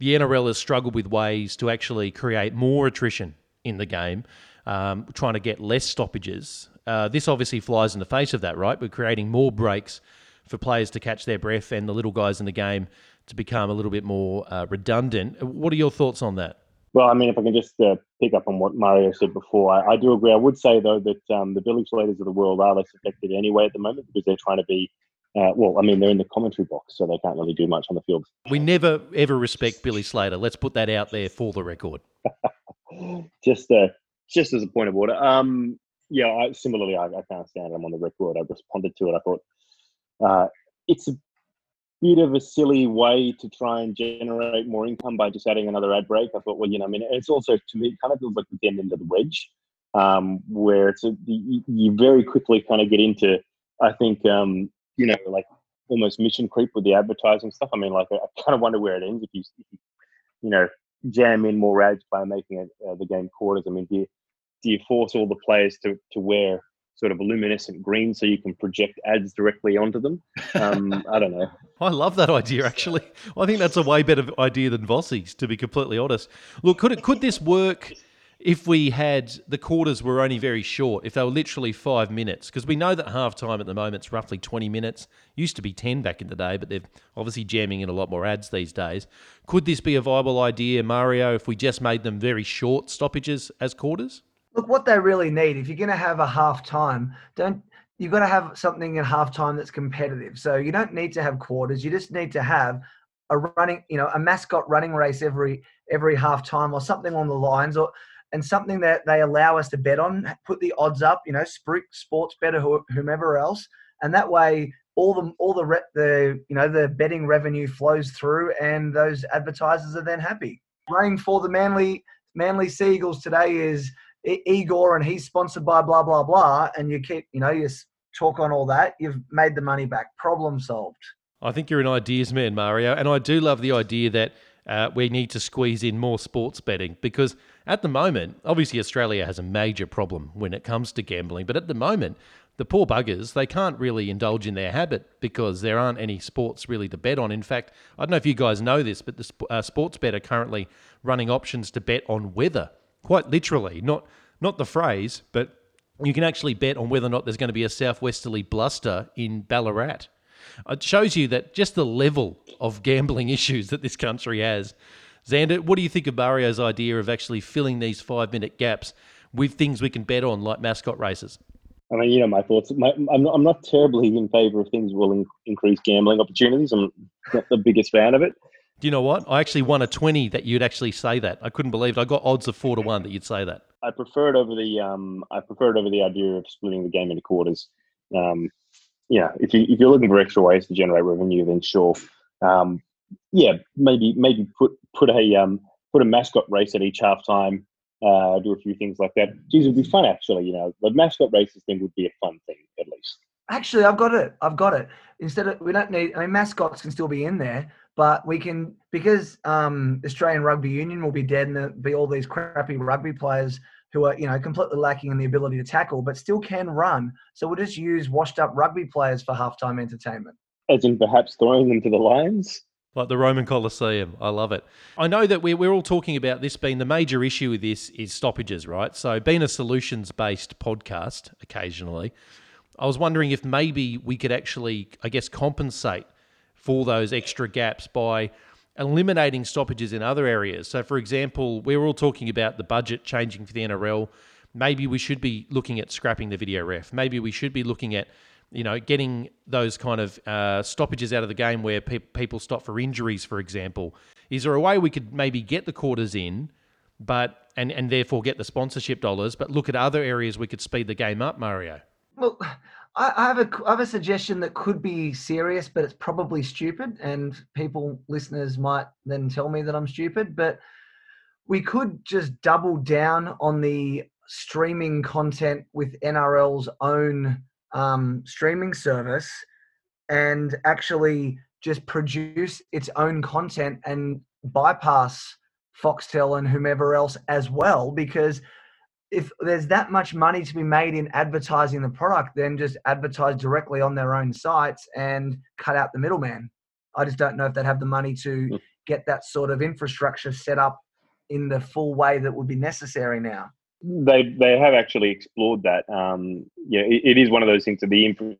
the NRL has struggled with ways to actually create more attrition in the game, um, trying to get less stoppages. Uh, this obviously flies in the face of that, right? We're creating more breaks for players to catch their breath and the little guys in the game to become a little bit more uh, redundant. What are your thoughts on that? Well, I mean, if I can just uh, pick up on what Mario said before, I, I do agree. I would say though that um, the Billy Slaters of the world are less affected anyway at the moment because they're trying to be. Uh, well, I mean, they're in the commentary box, so they can't really do much on the field. We never ever respect Billy Slater. Let's put that out there for the record. just, uh, just as a point of order. Um, yeah, I, similarly, I, I can't stand it. I'm on the record. I responded to it. I thought uh, it's a bit of a silly way to try and generate more income by just adding another ad break. I thought, well, you know, I mean, it's also to me kind of feels like the bend into the wedge, um, where it's a, you, you very quickly kind of get into, I think, um, you know, like almost mission creep with the advertising stuff. I mean, like I, I kind of wonder where it ends if you, if you, you know, jam in more ads by making it uh, the game quarters. I mean, do you, do you force all the players to to wear sort of luminescent green so you can project ads directly onto them. Um, I don't know. I love that idea. Actually, I think that's a way better idea than Vossi's. To be completely honest, look, could it could this work? If we had the quarters were only very short, if they were literally five minutes, because we know that half time at the moment is roughly 20 minutes. Used to be 10 back in the day, but they're obviously jamming in a lot more ads these days. Could this be a viable idea, Mario, if we just made them very short stoppages as quarters? Look, what they really need, if you're going to have a half time, don't you've got to have something at half time that's competitive. So you don't need to have quarters. You just need to have a running, you know, a mascot running race every every half time or something on the lines or and something that they allow us to bet on, put the odds up, you know, sports better whomever else, and that way all the all the the you know the betting revenue flows through, and those advertisers are then happy. Running for the Manly Manly Seagulls today is Igor, and he's sponsored by blah blah blah, and you keep you know you talk on all that, you've made the money back. Problem solved. I think you're an ideas man, Mario, and I do love the idea that uh, we need to squeeze in more sports betting because at the moment, obviously, Australia has a major problem when it comes to gambling, but at the moment, the poor buggers, they can't really indulge in their habit because there aren't any sports really to bet on. In fact, I don't know if you guys know this, but the uh, Sportsbet are currently running options to bet on weather, quite literally, not not the phrase, but you can actually bet on whether or not there's going to be a southwesterly bluster in Ballarat. It shows you that just the level of gambling issues that this country has. Xander, what do you think of Mario's idea of actually filling these five minute gaps with things we can bet on, like mascot races? I mean, you know, my thoughts. My, I'm, not, I'm not terribly in favour of things will in, increase gambling opportunities. I'm not the biggest fan of it. Do you know what? I actually won a 20 that you'd actually say that. I couldn't believe it. I got odds of four to one that you'd say that. I prefer it over the um, I prefer it over the idea of splitting the game into quarters. Um, yeah, if you if you're looking for extra ways to generate revenue, then sure. Um, yeah, maybe maybe put put a um, put a mascot race at each halftime. Uh, do a few things like that. Geez, it'd be fun actually. You know, the mascot races thing would be a fun thing at least. Actually, I've got it. I've got it. Instead of we don't need. I mean, mascots can still be in there, but we can because um, Australian Rugby Union will be dead and there'll be all these crappy rugby players who are you know completely lacking in the ability to tackle, but still can run. So we'll just use washed up rugby players for halftime entertainment. As in perhaps throwing them to the lions. Like the Roman Colosseum. I love it. I know that we're, we're all talking about this being the major issue with this is stoppages, right? So, being a solutions based podcast occasionally, I was wondering if maybe we could actually, I guess, compensate for those extra gaps by eliminating stoppages in other areas. So, for example, we're all talking about the budget changing for the NRL. Maybe we should be looking at scrapping the video ref. Maybe we should be looking at you know, getting those kind of uh, stoppages out of the game where pe- people stop for injuries, for example. Is there a way we could maybe get the quarters in, but and and therefore get the sponsorship dollars, but look at other areas we could speed the game up, Mario? Well, I, I have a I have a suggestion that could be serious, but it's probably stupid, and people listeners might then tell me that I'm stupid, but we could just double down on the streaming content with NRL's own um, streaming service and actually just produce its own content and bypass Foxtel and whomever else as well. Because if there's that much money to be made in advertising the product, then just advertise directly on their own sites and cut out the middleman. I just don't know if they'd have the money to hmm. get that sort of infrastructure set up in the full way that would be necessary now. They they have actually explored that. Um, yeah, it, it is one of those things that the infra-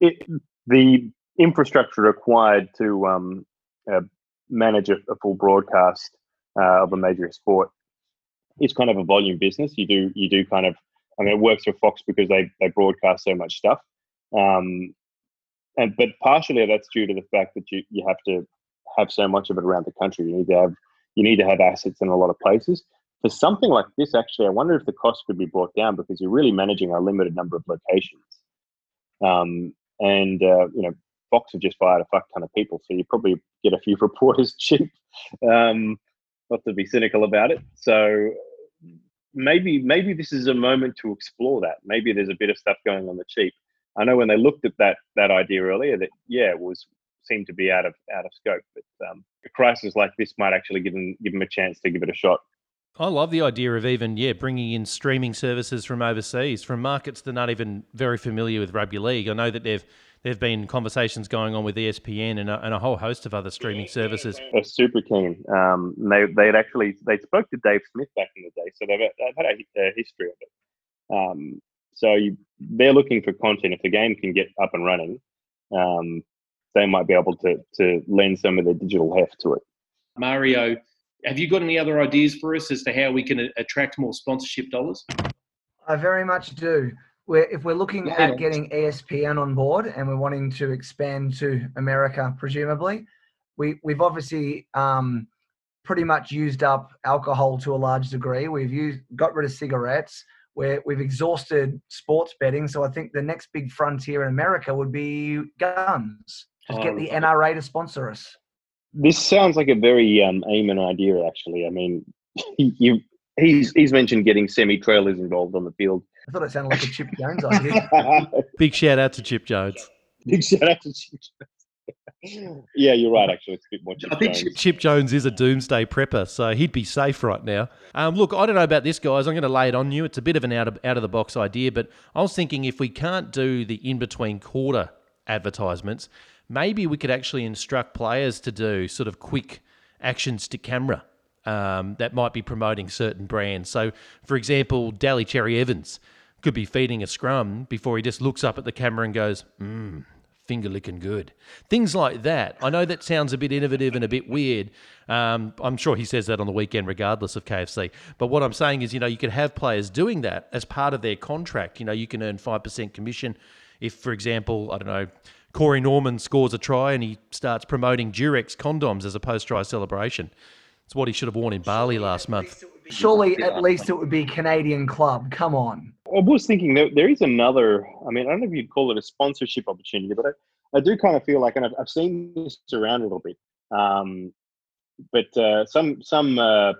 it, the infrastructure required to um, uh, manage a, a, full broadcast uh, of a major sport is kind of a volume business. You do you do kind of I mean it works for Fox because they they broadcast so much stuff. Um, and but partially that's due to the fact that you, you have to have so much of it around the country. You need to have you need to have assets in a lot of places for something like this, actually, I wonder if the cost could be brought down because you're really managing a limited number of locations. Um, and uh, you know, Fox have just fired a fuck ton of people, so you probably get a few reporters cheap. Um, not to be cynical about it. So maybe maybe this is a moment to explore that. Maybe there's a bit of stuff going on the cheap. I know when they looked at that that idea earlier, that yeah, was seemed to be out of out of scope. But um, a crisis like this might actually give them give them a chance to give it a shot. I love the idea of even yeah bringing in streaming services from overseas, from markets that are not even very familiar with rugby league. I know that they've there've been conversations going on with ESPN and a, and a whole host of other streaming services. They're super keen. Um, they they had actually they spoke to Dave Smith back in the day, so they've, they've had a, a history of it. Um, so you, they're looking for content. If the game can get up and running, um, they might be able to to lend some of their digital heft to it. Mario, have you got any other ideas for us as to how we can attract more sponsorship dollars? I very much do. We're, if we're looking Yeah. at getting ESPN on board and we're wanting to expand to America, presumably, we, we've obviously um, pretty much used up alcohol to a large degree. We've used, got rid of cigarettes. We're, we've exhausted sports betting. So I think the next big frontier in America would be guns. Just get Oh, the. NRA to sponsor us. This sounds like a very um, Aimon idea, actually. I mean, you he's he's mentioned getting semi trailers involved on the field. I thought it sounded like a Chip Jones idea. Big shout out to Chip Jones. Big shout out to Chip Jones. yeah, you're right. Actually, it's a bit more Chip I think Jones. Chip Jones is a doomsday prepper, so he'd be safe right now. Um, look, I don't know about this, guys. I'm going to lay it on you. It's a bit of an out of out of the box idea, but I was thinking if we can't do the in between quarter advertisements, maybe we could actually instruct players to do sort of quick actions to camera. Um, that might be promoting certain brands. So, for example, Daly Cherry Evans could be feeding a scrum before he just looks up at the camera and goes, mmm, finger licking good. Things like that. I know that sounds a bit innovative and a bit weird. Um, I'm sure he says that on the weekend, regardless of KFC. But what I'm saying is, you know, you could have players doing that as part of their contract. You know, you can earn 5% commission if, for example, I don't know, Corey Norman scores a try and he starts promoting Durex condoms as a post try celebration. It's what he should have worn in Bali last month. Surely, at least it would be Canadian club. Come on. I was thinking there, there is another. I mean, I don't know if you'd call it a sponsorship opportunity, but I, I do kind of feel like, and I've, I've seen this around a little bit. Um, but uh, some some uh,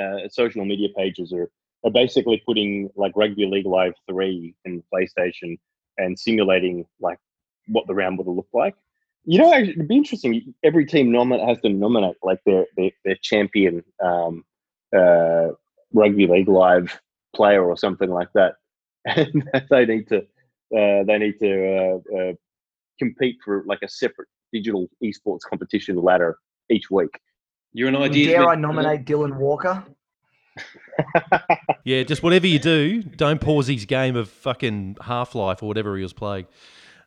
uh, social media pages are, are basically putting like Rugby League Live three in PlayStation and simulating like what the round would have looked like. You know, it'd be interesting. Every team nominate has to nominate like their their, their champion um, uh, Rugby League Live player or something like that, and they need to uh, they need to uh, uh, compete for like a separate digital esports competition ladder each week. You're an idea. Dare I nominate Dylan Walker? Yeah, just whatever you do, don't pause his game of fucking Half Life or whatever he was playing.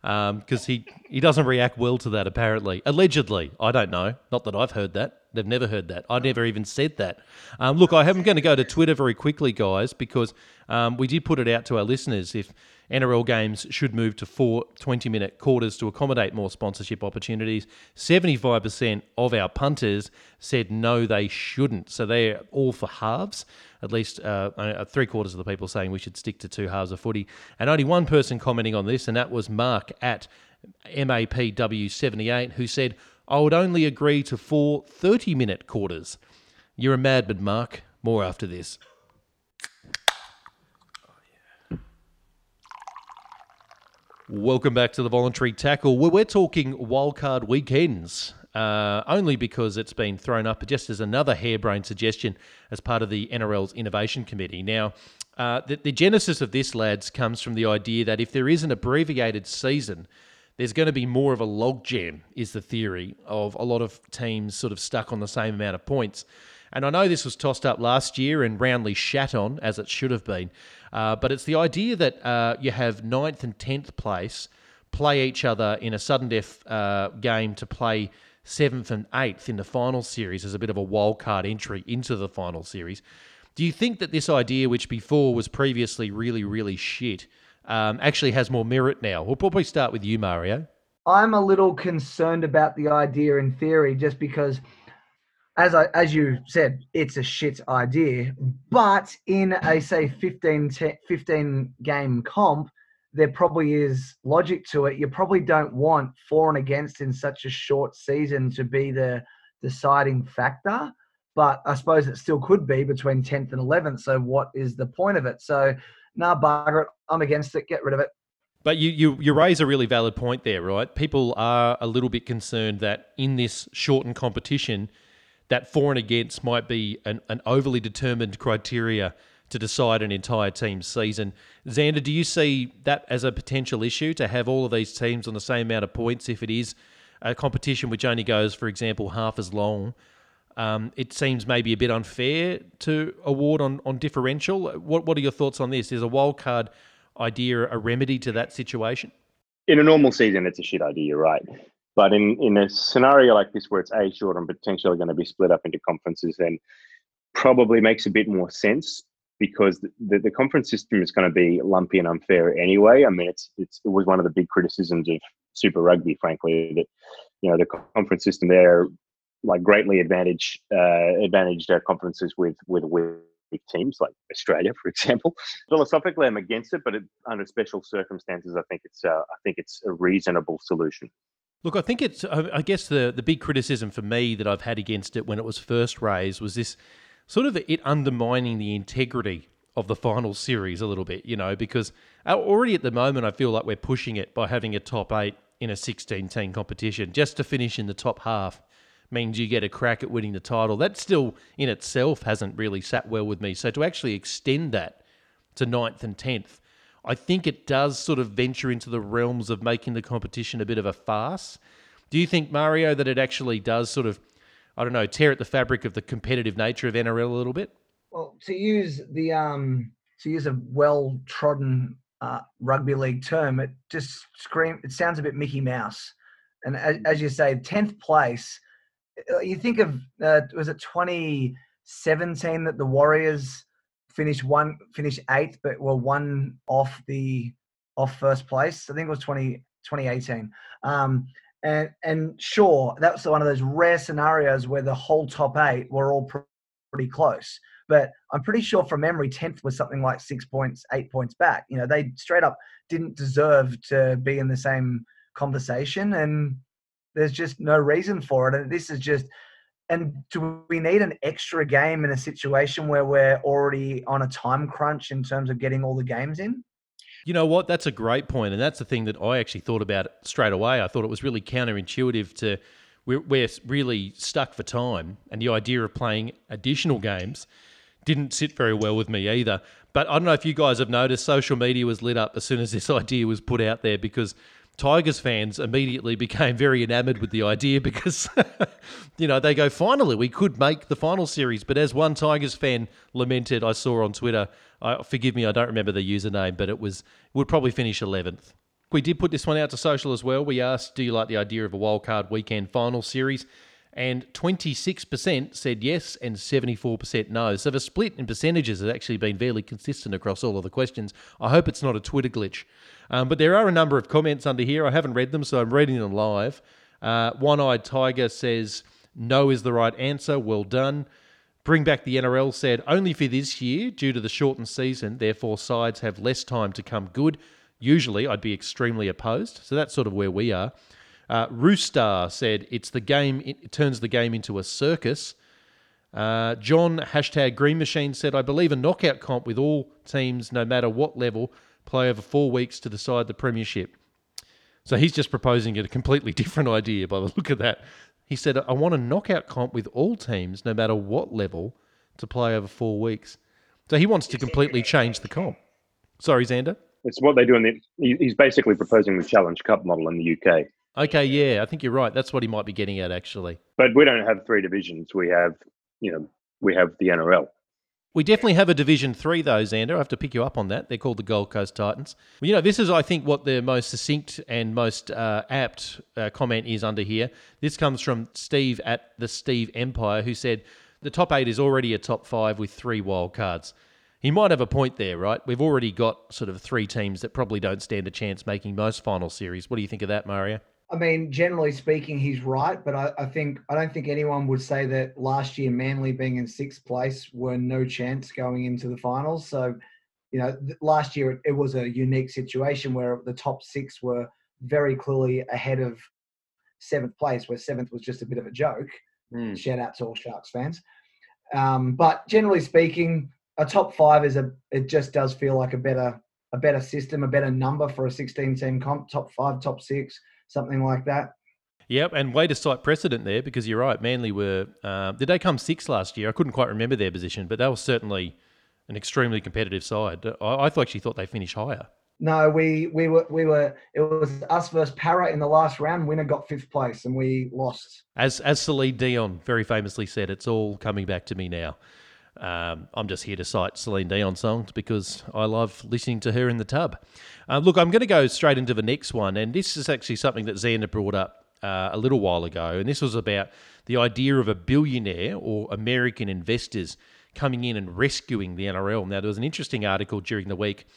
Because he, he doesn't react well to that, apparently. Allegedly. I don't know. Not that I've heard that. They've never heard that. I never even said that. Um, look, I am going to go to Twitter very quickly, guys, because um, we did put it out to our listeners if NRL games should move to four 20 minute quarters to accommodate more sponsorship opportunities. 75% of our punters said no, they shouldn't. So they're all for halves. At least uh, uh, three quarters of the people saying we should stick to two halves of footy. And only one person commenting on this, and that was Mark at MAPW78, who said, I would only agree to four 30 minute quarters. You're a madman, Mark. More after this. Welcome back to the voluntary tackle. We're talking wildcard weekends, uh, only because it's been thrown up just as another harebrained suggestion as part of the NRL's innovation committee. Now, uh, the, the genesis of this, lads, comes from the idea that if there is an abbreviated season, there's going to be more of a logjam, is the theory of a lot of teams sort of stuck on the same amount of points. And I know this was tossed up last year and roundly shat on, as it should have been. Uh, but it's the idea that uh, you have ninth and tenth place play each other in a sudden death uh, game to play seventh and eighth in the final series as a bit of a wild card entry into the final series. Do you think that this idea, which before was previously really, really shit, um, actually has more merit now? We'll probably start with you, Mario. I'm a little concerned about the idea in theory, just because, as I as you said, it's a shit idea. But in a say 15, te- 15 game comp, there probably is logic to it. You probably don't want for and against in such a short season to be the deciding factor. But I suppose it still could be between 10th and 11th. So what is the point of it? So, nah, bugger it. I'm against it. Get rid of it. But you, you, you raise a really valid point there, right? People are a little bit concerned that in this shortened competition, that for and against might be an, an overly determined criteria to decide an entire team's season. Xander, do you see that as a potential issue to have all of these teams on the same amount of points if it is a competition which only goes, for example, half as long? Um, it seems maybe a bit unfair to award on, on differential. What what are your thoughts on this? Is a wild card idea a remedy to that situation? In a normal season, it's a shit idea, right? But in, in a scenario like this, where it's a short and potentially going to be split up into conferences, then probably makes a bit more sense because the, the, conference system is going to be lumpy and unfair anyway. I mean, it's, it's it was one of the big criticisms of Super Rugby, frankly, that you know the conference system there like greatly advantage uh, advantaged conferences with with weak teams like Australia, for example. Philosophically, I'm against it, but it, under special circumstances, I think it's uh, I think it's a reasonable solution. Look, I think it's. I guess the the big criticism for me that I've had against it when it was first raised was this sort of it undermining the integrity of the final series a little bit. You know, because uh, already at the moment I feel like we're pushing it by having a top eight in a 16 team competition just to finish in the top half means you get a crack at winning the title. That still in itself hasn't really sat well with me. So to actually extend that to ninth and tenth I think it does sort of venture into the realms of making the competition a bit of a farce. Do you think, Mario, that it actually does sort of, I don't know, tear at the fabric of the competitive nature of NRL a little bit? Well, to use the um, to use a well trodden uh, rugby league term, it just scream. It sounds a bit Mickey Mouse, and as, as you say, tenth place. Uh, you think of uh, was it twenty seventeen that the Warriors finished one finished eighth, but were one off the off first place. I think it was 20, 2018. Um, and and sure, that was one of those rare scenarios where the whole top eight were all pretty close. But I'm pretty sure from memory, tenth was something like six points, eight points back. You know, they straight up didn't deserve to be in the same conversation, and there's just no reason for it. And this is just and do we need an extra game in a situation where we're already on a time crunch in terms of getting all the games in? You know what? That's a great point, and that's the thing that I actually thought about straight away. I thought it was really counterintuitive to we're, we're really stuck for time, and the idea of playing additional games didn't sit very well with me either. But I don't know if you guys have noticed, social media was lit up as soon as this idea was put out there because Tigers fans immediately became very enamored with the idea because, you know, they go, finally, we could make the final series. But as one Tigers fan lamented, I saw on Twitter, uh, forgive me, I don't remember the username, but it was, would probably finish 11th. We did put this one out to social as well. We asked, do you like the idea of a wildcard weekend final series? And 26% said yes and 74% no. So the split in percentages has actually been fairly consistent across all of the questions. I hope it's not a Twitter glitch. Um, but there are a number of comments under here. I haven't read them, so I'm reading them live. Uh, One Eyed Tiger says, No is the right answer. Well done. Bring back the NRL said, Only for this year, due to the shortened season, therefore sides have less time to come good. Usually, I'd be extremely opposed. So that's sort of where we are. Uh, Roostar said, It's the game, it turns the game into a circus. Uh, John, hashtag Green Machine, said, I believe a knockout comp with all teams, no matter what level, play over four weeks to decide the premiership. So he's just proposing a completely different idea by the look of that. He said, I want a knockout comp with all teams, no matter what level, to play over four weeks. So he wants to completely change the comp. Sorry, Xander? It's what they do in the. He's basically proposing the Challenge Cup model in the UK. Okay, yeah, I think you're right. That's what he might be getting at, actually. But we don't have three divisions. We have, you know, we have the NRL. We definitely have a Division Three, though, Xander. I have to pick you up on that. They're called the Gold Coast Titans. Well, you know, this is, I think, what the most succinct and most uh, apt uh, comment is under here. This comes from Steve at the Steve Empire, who said the top eight is already a top five with three wild cards. He might have a point there, right? We've already got sort of three teams that probably don't stand a chance making most final series. What do you think of that, Mario? I mean, generally speaking, he's right, but I, I, think I don't think anyone would say that last year Manly being in sixth place were no chance going into the finals. So, you know, last year it, it was a unique situation where the top six were very clearly ahead of seventh place, where seventh was just a bit of a joke. Mm. Shout out to all Sharks fans. Um, but generally speaking, a top five is a it just does feel like a better a better system, a better number for a 16 team comp, top five, top six something like that. Yep, and way to cite precedent there because you're right. Manly were uh, did they come sixth last year? I couldn't quite remember their position, but they were certainly an extremely competitive side. I, I actually thought they finished higher. No, we we were we were it was us versus Parra in the last round. Winner got fifth place and we lost. As as Celine Dion very famously said, it's all coming back to me now. Um, I'm just here to cite Celine Dion songs because I love listening to her in the tub. Uh, look, I'm going to go straight into the next one, and this is actually something that Xander brought up uh, a little while ago, and this was about the idea of a billionaire or American investors coming in and rescuing the NRL. Now, there was an interesting article during the week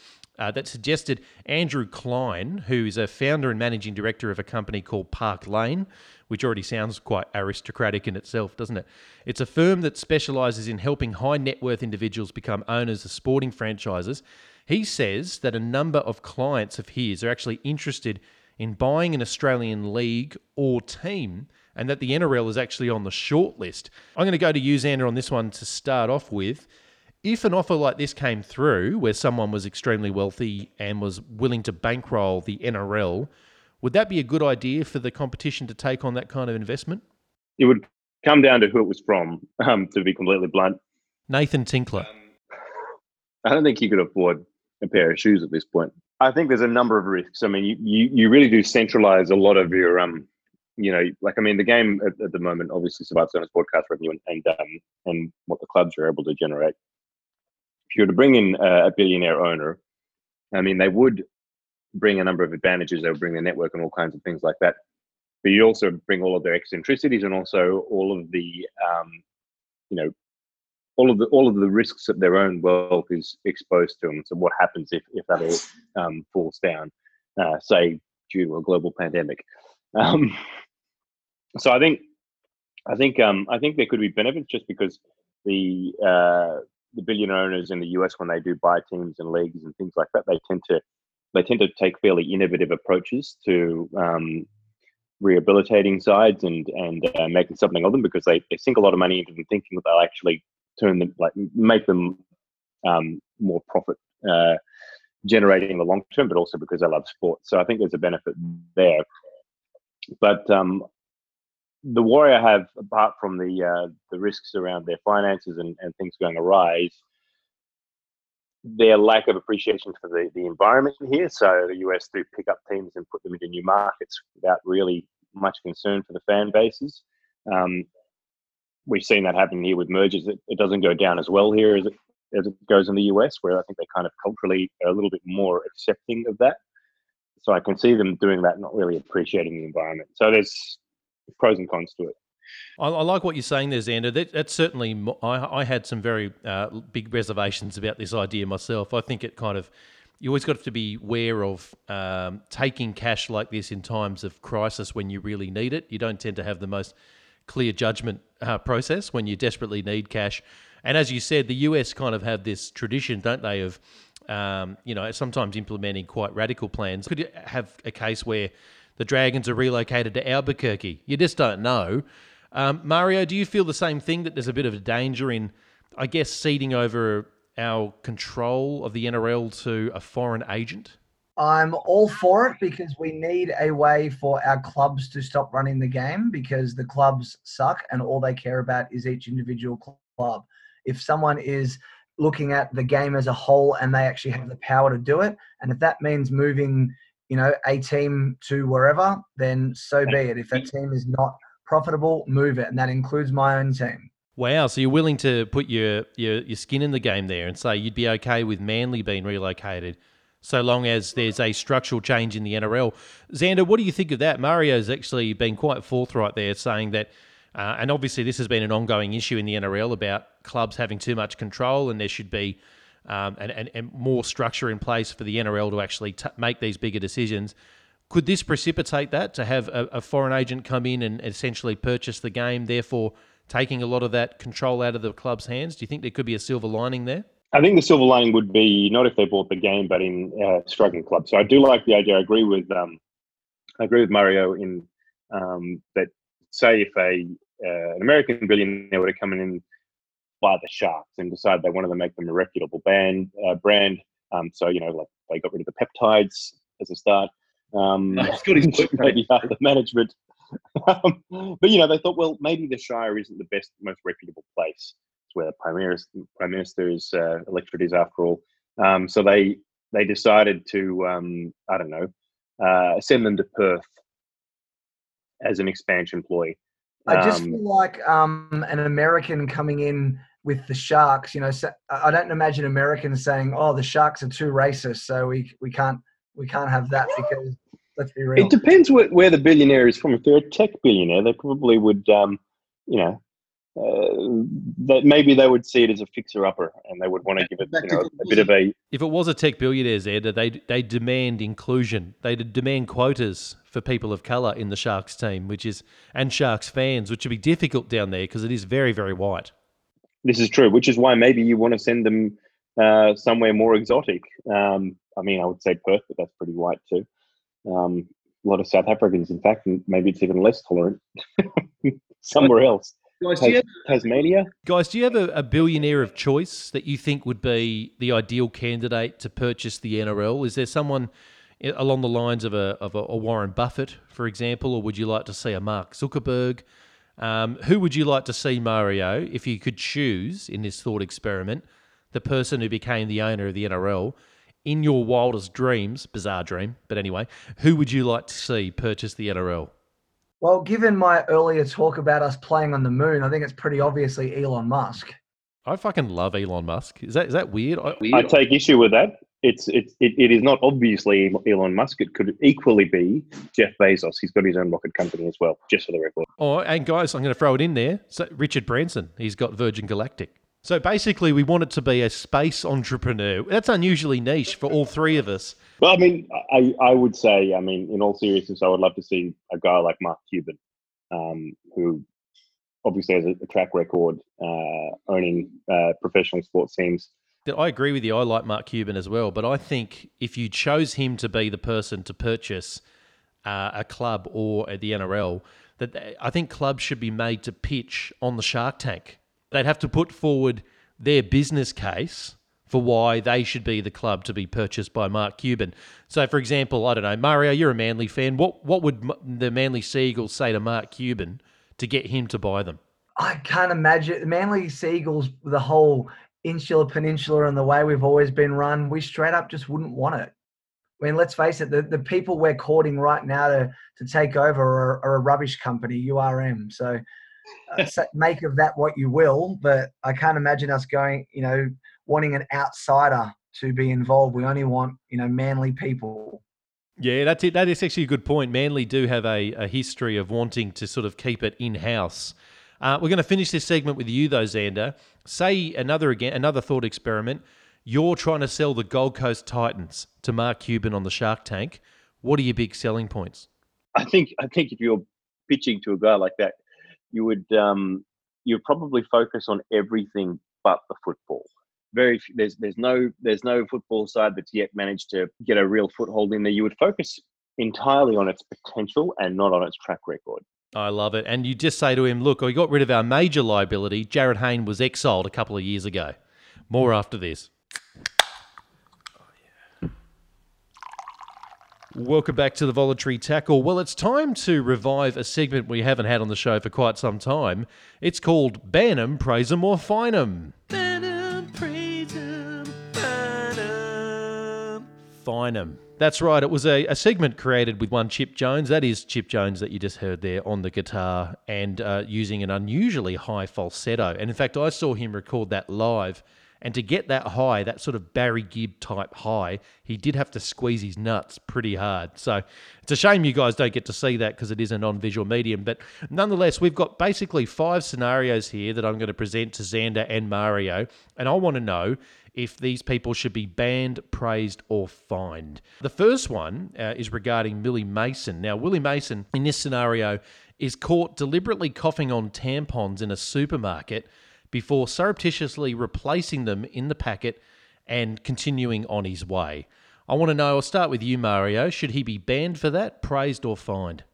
uh, that suggested Andrew Klein, who is a founder and managing director of a company called Park Lane, which already sounds quite aristocratic in itself, doesn't it? It's a firm that specializes in helping high net worth individuals become owners of sporting franchises. He says that a number of clients of his are actually interested in buying an Australian league or team and that the NRL is actually on the short list. I'm going to go to you, Xander, on this one to start off with. If an offer like this came through, where someone was extremely wealthy and was willing to bankroll the NRL, would that be a good idea for the competition to take on that kind of investment? It would come down to who it was from, um, to be completely blunt. Nathan Tinkler. I don't think you could afford a pair of shoes at this point. I think there's a number of risks. I mean, you, you, you really do centralize a lot of your um, you know, like I mean, the game at, at the moment obviously survives on its broadcast revenue and and, um, and what the clubs are able to generate. If you were to bring in a, billionaire owner, I mean, they would bring a number of advantages. They would bring the network and all kinds of things like that. But you also bring all of their eccentricities and also all of the, um, you know, all of the all of the risks that their own wealth is exposed to them. So what happens if if that all um, falls down, uh, say due to a global pandemic? Um, so I think I think um, I think there could be benefits just because the uh, the billionaire owners in the US when they do buy teams and leagues and things like that, they tend to they tend to take fairly innovative approaches to um, rehabilitating sides and and uh, making something of them because they, they sink a lot of money into them, thinking that they'll actually turn them like make them um, more profit uh, generating in the long term, but also because they love sport. So I think there's a benefit there. But um, the I have, apart from the uh, the risks around their finances and, and things going awry, is their lack of appreciation for the, the environment here. So the US do pick up teams and put them into new markets without really much concern for the fan bases. Um, we've seen that happen here with mergers. It, it doesn't go down as well here as it, as it goes in the US, where I think they're kind of culturally a little bit more accepting of that. So I can see them doing that, not really appreciating the environment. So there's pros and cons to it. I, I like what you're saying there, Xander. That, that's certainly, I, I had some very uh, big reservations about this idea myself. I think it kind of, you always got to be aware of um, taking cash like this in times of crisis when you really need it. You don't tend to have the most clear judgment uh, process when you desperately need cash. And as you said, the US kind of have this tradition, don't they, of um, you know sometimes implementing quite radical plans. Could you have a case where the Dragons are relocated to Albuquerque. You just don't know. Um, Mario, do you feel the same thing that there's a bit of a danger in, I guess, ceding over our control of the NRL to a foreign agent? I'm all for it because we need a way for our clubs to stop running the game because the clubs suck and all they care about is each individual club. If someone is looking at the game as a whole and they actually have the power to do it, and if that means moving you know, a team to wherever, then so be it. If that team is not profitable, move it. And that includes my own team. Wow. So you're willing to put your, your, your skin in the game there and say you'd be okay with Manly being relocated so long as there's a structural change in the NRL. Xander, what do you think of that? Mario's actually been quite forthright there saying that, uh, and obviously this has been an ongoing issue in the NRL about clubs having too much control and there should be um, and, and, and more structure in place for the NRL to actually t- make these bigger decisions. Could this precipitate that to have a, a, foreign agent come in and essentially purchase the game, therefore taking a lot of that control out of the club's hands? Do you think there could be a silver lining there? I think the silver lining would be not if they bought the game, but in uh, struggling clubs. So I do like the idea. I agree with um, I agree with Mario in um, that. Say if a uh, an American billionaire were to come in buy the Sharks and decided they wanted to make them a reputable band uh, brand. Um, so you know, like they got rid of the peptides as a start. Um, maybe the management um, but you know, they thought, well, maybe the Shire isn't the best, most reputable place. It's where the prime minister, prime minister's uh, electorate is, after all. Um, so they they decided to, um, I don't know, uh, send them to Perth as an expansion ploy. I just Um, feel like um, an American coming in with the Sharks. You know, sa- I I don't imagine Americans saying, "Oh, the Sharks are too racist, so we we can't we can't have that." Because let's be real. It depends where, where the billionaire is from. If they're a tech billionaire, they probably would, um, you know, uh, that maybe they would see it as a fixer-upper, and they would want to give it, you know, a bit of a. If it was a tech billionaire, Zed, they they demand inclusion. They demand quotas for people of colour in the Sharks team, which is and Sharks fans, which would be difficult down there because it is very very white. This is true, which is why maybe you want to send them uh, somewhere more exotic. Um, I mean, I would say Perth, but that's pretty white too. Um, a lot of South Africans, in fact, and maybe it's even less tolerant. Somewhere else, Guys, do you Tas- have, Tasmania. Guys, do you have a, a billionaire of choice that you think would be the ideal candidate to purchase the NRL? Is there someone along the lines of a of a, a Warren Buffett, for example, or would you like to see a Mark Zuckerberg? Um, who would you like to see, Mario, if you could choose in this thought experiment, the person who became the owner of the NRL? In your wildest dreams, bizarre dream, but anyway, who would you like to see purchase the NRL? well, given my earlier talk about us playing on the moon, I think it's pretty obviously Elon Musk. I fucking love Elon Musk. Is that is that weird? I, I take issue with that. It's it's it, it is not obviously Elon Musk. It could equally be Jeff Bezos. He's got his own rocket company as well, just for the record. Oh, and guys, I'm going to throw it in there. So Richard Branson, he's got Virgin Galactic. So basically, we want it to be a space entrepreneur. That's unusually niche for all three of us. Well, I mean, I, I would say, I mean, in all seriousness, I would love to see a guy like Mark Cuban, um, who obviously has a, a track record uh, owning uh, professional sports teams. That I agree with you. I like Mark Cuban as well, but I think if you chose him to be the person to purchase uh, a club or the NRL, that they- I think clubs should be made to pitch on the Shark Tank. They'd have to put forward their business case for why they should be the club to be purchased by Mark Cuban. So, for example, I don't know, Mario, you're a Manly fan. What what would the Manly Seagulls say to Mark Cuban to get him to buy them? I can't imagine Manly Seagulls, the whole insular peninsula and the way we've always been run, we straight up just wouldn't want it. I mean, let's face it, the, the people we're courting right now to, to take over are, are a rubbish company, URM. So, uh, so make of that what you will, but I can't imagine us going, you know, wanting an outsider to be involved. We only want, you know, manly people. Yeah, that's it. That is actually a good point. Manly do have a, a history of wanting to sort of keep it in house. Uh, we're going to finish this segment with you though, Xander. Say another again, another thought experiment. You're trying to sell the Gold Coast Titans to Mark Cuban on the Shark Tank. What are your big selling points? I think I think if you're pitching to a guy like that, you would um, you'd probably focus on everything but the football. Very there's there's no there's no football side that's yet managed to get a real foothold in there. You would focus entirely on its potential and not on its track record. I love it. And you just say to him, look, we got rid of our major liability. Jarryd Hayne was exiled a couple of years ago. More after this. Welcome back to the voluntary tackle. Well, it's time to revive a segment we haven't had on the show for quite some time. It's called Ban 'em, Praise 'em, or Fine 'em. That's right. It was a, a segment created with one Chip Jones. That is Chip Jones that you just heard there on the guitar and uh, using an unusually high falsetto. And in fact, I saw him record that live. And to get that high, that sort of Barry Gibb type high, he did have to squeeze his nuts pretty hard. So it's a shame you guys don't get to see that because it is a non visual medium. But nonetheless, we've got basically five scenarios here that I'm going to present to Xander and Mario. And I want to know if these people should be banned, praised, or fined. The first one uh, is regarding Willie Mason. Now, Willie Mason, in this scenario, is caught deliberately coughing on tampons in a supermarket before surreptitiously replacing them in the packet and continuing on his way. I want to know, I'll start with you, Mario. Should he be banned for that, praised, or fined?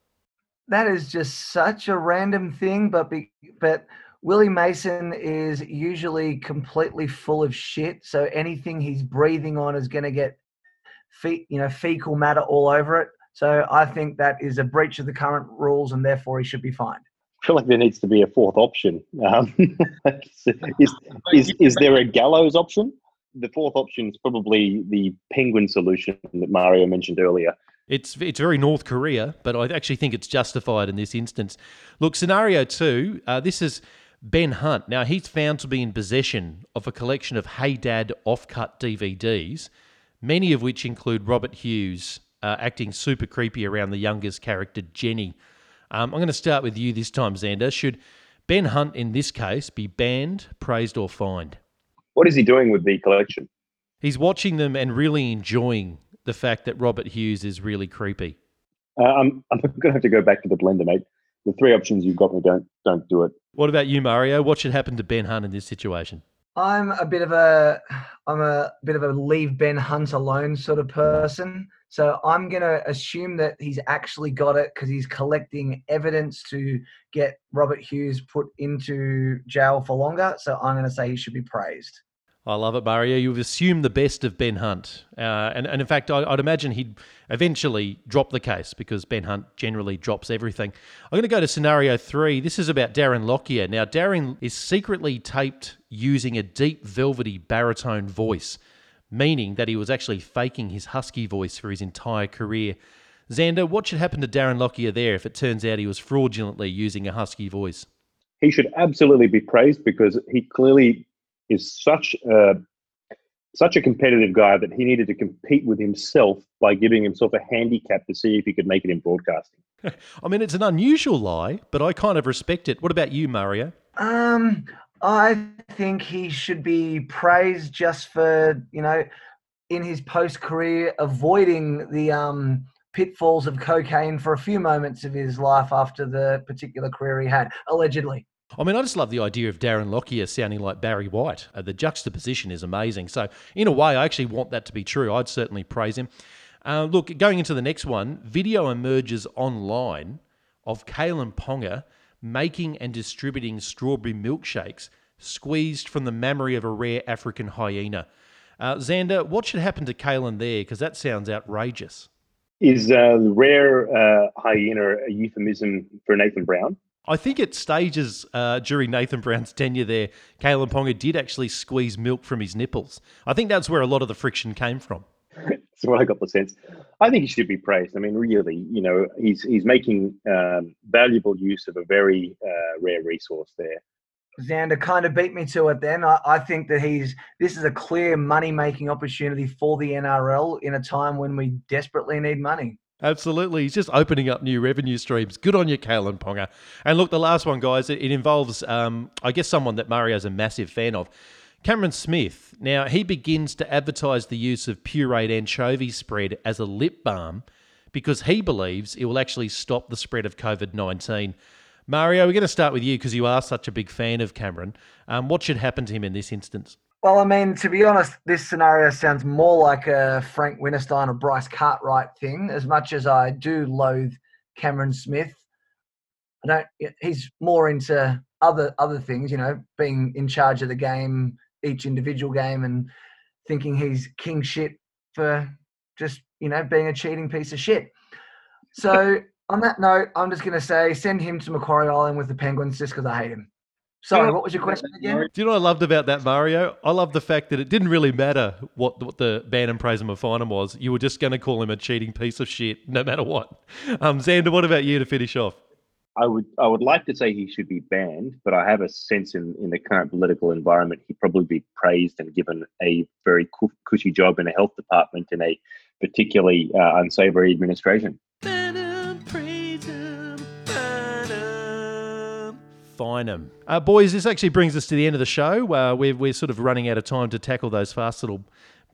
That is just such a random thing, but be, but Willie Mason is usually completely full of shit. So anything he's breathing on is going to get fe- you know fecal matter all over it. So I think that is a breach of the current rules, and therefore he should be fined. I feel like there needs to be a fourth option. Um, is, is, is there a gallows option? The fourth option is probably the penguin solution that Mario mentioned earlier. It's it's very North Korea, but I actually think it's justified in this instance. Look, scenario two. Uh, this is Ben Hunt. Now he's found to be in possession of a collection of Hey Dad off-cut DVDs, many of which include Robert Hughes uh, acting super creepy around the youngest character Jenny. Um, I'm going to start with you this time, Xander. Should Ben Hunt in this case be banned, praised, or fined? What is he doing with the collection? He's watching them and really enjoying the fact that Robert Hughes is really creepy. Uh, I'm, I'm going to have to go back to the blender, mate. The three options you've got me don't don't do it. What about you, Mario? What should happen to Ben Hunt in this situation? I'm a bit of a I'm a bit of a leave Ben Hunt alone sort of person. So I'm going to assume that he's actually got it because he's collecting evidence to get Robert Hughes put into jail for longer. So I'm going to say he should be praised. I love it, Mario. You've assumed the best of Ben Hunt. Uh, and, and in fact, I, would imagine he'd eventually drop the case because Ben Hunt generally drops everything. I'm going to go to scenario three. This is about Darren Lockyer. Now, Darren is secretly taped using a deep, velvety baritone voice, meaning that he was actually faking his husky voice for his entire career. Xander, what should happen to Darren Lockyer there if it turns out he was fraudulently using a husky voice? He should absolutely be praised because he clearly is such a such a competitive guy that he needed to compete with himself by giving himself a handicap to see if he could make it in broadcasting. I mean, it's an unusual lie, but I kind of respect it. What about you, Mario? Um, I think he should be praised just for you know, in his post career, avoiding the um pitfalls of cocaine for a few moments of his life after the particular career he had, allegedly. I mean, I just love the idea of Darren Lockyer sounding like Barry White. Uh, the juxtaposition is amazing. So, in a way, I actually want that to be true. I'd certainly praise him. Uh, look, going into the next one, video emerges online of Kalyn Ponga making and distributing strawberry milkshakes squeezed from the mammary of a rare African hyena. Uh, Xander, what should happen to Kalyn there? Because that sounds outrageous. Is uh, rare uh, hyena a euphemism for Nathan Brown? I think at stages uh, during Nathan Brown's tenure there, Kalyn Ponga did actually squeeze milk from his nipples. I think that's where a lot of the friction came from. That's what I got the sense. I think he should be praised. I mean, really, you know, he's he's making um, valuable use of a very uh, rare resource there. Xander kind of beat me to it. Then I, I think that he's this is a clear money making opportunity for the NRL in a time when we desperately need money. Absolutely. He's just opening up new revenue streams. Good on you, Kalyn Ponga. And look, the last one, guys, it, it involves, um, I guess, someone that Mario's a massive fan of. Cameron Smith. Now, he begins to advertise the use of pureed anchovy spread as a lip balm because he believes it will actually stop the spread of COVID 19. Mario, we're going to start with you because you are such a big fan of Cameron. Um, what should happen to him in this instance? Well, I mean, to be honest, this scenario sounds more like a Frank Winterstein or Bryce Cartwright thing. As much as I do loathe Cameron Smith, I don't. He's more into other other things, you know, being in charge of the game, each individual game, and thinking he's king shit for just you know being a cheating piece of shit. So on that note, I'm just going to say send him to Macquarie Island with the Penguins just because I hate him. Sorry, what was your question again? Do you know what I loved about that, Mario? I love the fact that it didn't really matter what, what the ban and praise him or fine him was. You were just going to call him a cheating piece of shit, no matter what. Um, Xander, what about you to finish off? I would I would like to say he should be banned, but I have a sense in, in the current political environment he'd probably be praised and given a very cushy job in a health department in a particularly uh, unsavory administration. Fine 'em. Uh, boys, this actually brings us to the end of the show. Uh, we're, we're sort of running out of time to tackle those fast little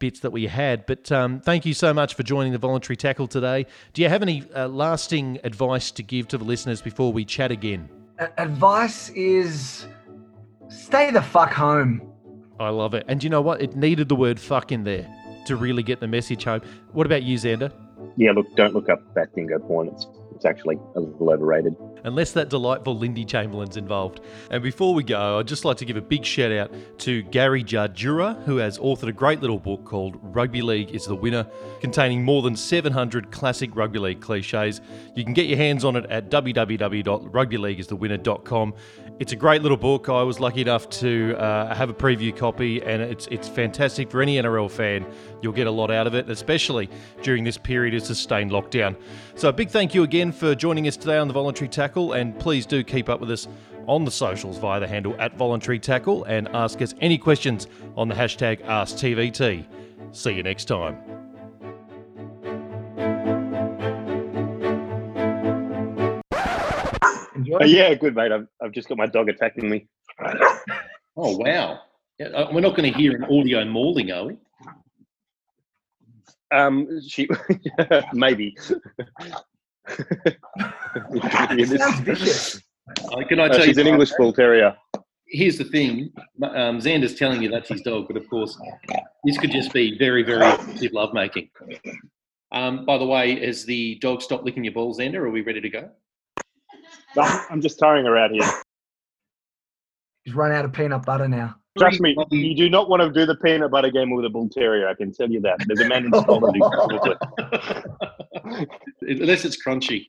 bits that we had. But um, thank you so much for joining the voluntary tackle today. Do you have any uh, lasting advice to give to the listeners before we chat again? Advice is stay the fuck home. I love it. And you know what? It needed the word fuck in there to really get the message home. What about you, Xander? Yeah, look, don't look up that dingo porn. It's it's actually a little overrated. Unless that delightful Lindy Chamberlain's involved. And before we go, I'd just like to give a big shout out to Gary Jardura, who has authored a great little book called Rugby League is the Winner, containing more than 700 classic rugby league cliches. You can get your hands on it at www.rugbyleagueisthewinner.com. It's a great little book. I was lucky enough to uh, have a preview copy, and it's it's fantastic for any NRL fan. You'll get a lot out of it, especially during this period of sustained lockdown. So, a big thank you again for joining us today on the Voluntary Tackle, and please do keep up with us on the socials via the handle at Voluntary Tackle and ask us any questions on the hashtag AskTVT. See you next time. Enjoy. Yeah, good mate. I've, I've just got my dog attacking me. Oh wow! Yeah, uh, we're not going to hear an audio mauling, are we? Um, she maybe. Sounds vicious. Uh, can I Uh, tell she's you? an English bull terrier. Here's the thing: um, Xander's telling you that's his dog, but of course, this could just be very, very effective lovemaking. Um, by the way, has the dog stopped licking your balls, Xander? Are we ready to go? No, I'm just tiring her out here. He's run out of peanut butter now. Trust me, you do not want to do the peanut butter game with a bull terrier. I can tell you that. There's a man in Scotland who it. Unless it's crunchy.